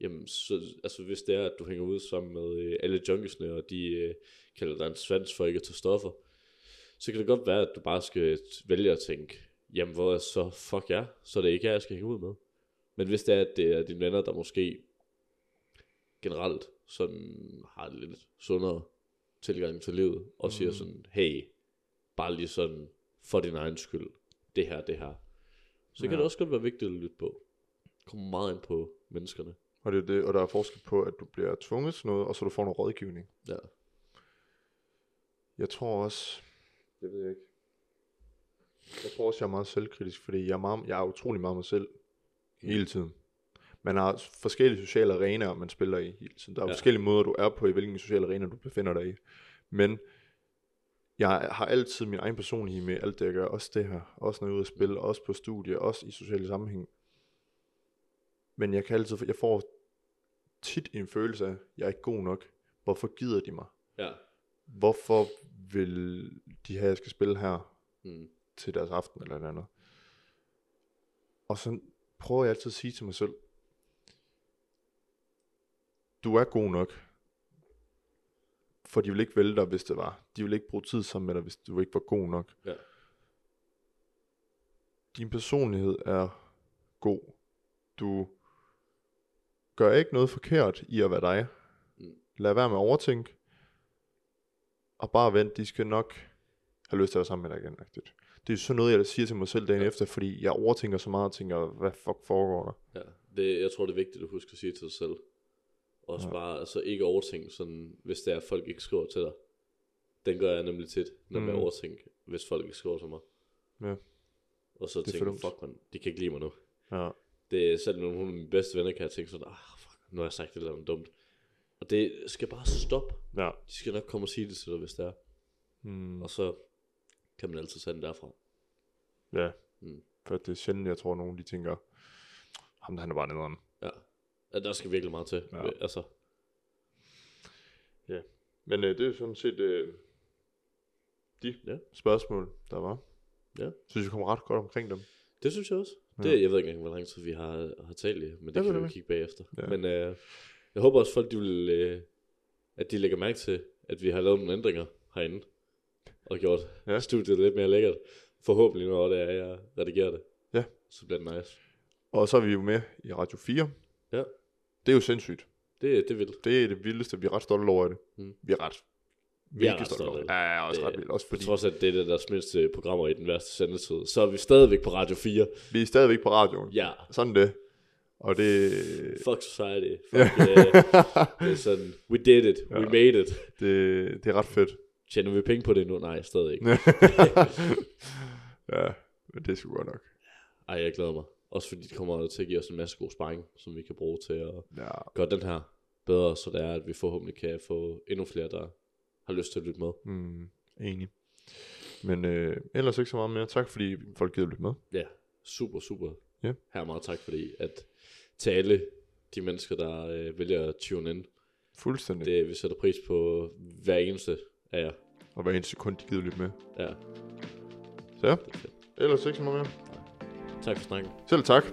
Jamen, så, altså hvis det er, at du hænger ud sammen med øh, alle junkiesne, og de øh, kalder dig en svans for ikke at tage stoffer, så kan det godt være, at du bare skal vælge at tænke, jamen hvor er så fuck ja, så er det ikke jeg, jeg skal hænge ud med. Men hvis det er, at det er dine venner, der måske generelt sådan har en lidt sundere tilgang til livet, og siger Mhm. sådan, hey, bare lige sådan, for din egen skyld, det her, det her. Så kan Ja. det også godt være vigtigt at lytte på. Kommer meget ind på menneskerne. Og, det er det, og der er forskel på, at du bliver tvunget til noget, og så du får noget rådgivning. Ja. Jeg tror også, det ved jeg ikke. Jeg tror også, jeg er meget selvkritisk, fordi jeg er, meget, jeg er utrolig meget mig selv hele tiden. Man har forskellige sociale arenaer, man spiller i hele tiden. Der er ja. Forskellige måder, du er på, i hvilken sociale arena du befinder dig i. Men jeg har altid min egen personlighed med alt det, jeg gør. Også det her. Også når jeg er ude at spille. Også på studie. Også i sociale sammenhæng. Men jeg kan altid, jeg får tit en følelse af, at jeg er ikke god nok. Hvorfor gider de mig? Ja. Hvorfor vil de have, at jeg skal spille her Mm. til deres aften eller noget andet? Og så prøver jeg altid at sige til mig selv, du er god nok, for de vil ikke vælge dig, hvis det var. De vil ikke bruge tid sammen med dig, hvis du ikke var god nok. Ja. Din personlighed er god. Du gør ikke noget forkert i at være dig. Mm. Lad være med at overtænke. Og bare vent, de skal nok have lyst til at være sammen med dig igen. agtigt. Det er sådan noget, jeg siger til mig selv dagen Ja. efter, fordi jeg overtænker så meget og tænker, hvad fuck foregår der? Ja, det, jeg tror, det er vigtigt at huske at sige til dig selv. Også Ja. bare, altså ikke overtænke sådan, hvis det er, at folk ikke skriver til dig. Den gør jeg nemlig tit, når mm. jeg overtænker, hvis folk ikke skriver til mig. Ja. Og så er tænker jeg, fuck man, de kan ikke lide mig nu. Ja. Det er selv nogle af mine bedste venner, kan jeg tænke sådan, ah, fuck, nu har jeg sagt det eller andet dumt. Og det skal bare stoppe. Ja. De skal nok komme og sige det til dig, hvis det er. Mm. Og så kan man altid sende derfra. Ja. Mm. For det er sjældent, jeg tror, nogen de tænker, ham der han er bare nederen. Ja. Ja der skal virkelig meget til. Ja. Ja. Altså, Men øh, det er sådan set øh, de Ja. spørgsmål, der var. Ja. Synes jeg kommer ret godt omkring dem. det synes jeg også. Ja. Det, jeg ved ikke engang, hvor lang tid vi har, har talt i, men det Jeg kan vi jo kigge bagefter. Ja. Men øh, jeg håber også, folk de vil, øh, at de lægger mærke til, at vi har lavet nogle ændringer herinde. Og gjort Ja. ja. studiet lidt mere lækkert. Forhåbentlig, når det er, jeg redigerer det. Ja. Så bliver det nice. Og så er vi jo med i Radio 4. Ja. Det er jo sindssygt. Det, det vil. Det er det vildeste. Vi er ret stolte over det. Mm. Vi er ret Vi er ret stolte. Ja, jeg er også ret vildt. Også Fordi... Trods at det er deres mindste programmer i den værste sendetid, så er vi stadigvæk på Radio 4. vi er stadigvæk på radioen. Ja. Sådan det. Og det, Fuck society. Fuck, uh, det er sådan, we did it. We Ja. made it. det, det er ret fedt. Tjener vi penge på det nu? Nej, stadig ikke. ja, men det er sgu godt nok. Ej, jeg glæder mig. Også fordi det kommer til at give os en masse god sparring, som vi kan bruge til at Ja, gøre den her bedre, så det er, at vi forhåbentlig kan få endnu flere, der har lyst til at lytte med. mm, enig. Men øh, ellers ikke så meget mere. Tak fordi folk gider lytte med. Ja, super, super. Ja. Her meget tak, fordi at til alle de mennesker, der øh, vælger at tune ind, Fuldstændig. det, vi sætter pris på hver eneste af jer. Og hver eneste sekund, de gider lytte med. Ja, Så ja, er ellers ikke så meget mere. Tak for snakken. Selv tak.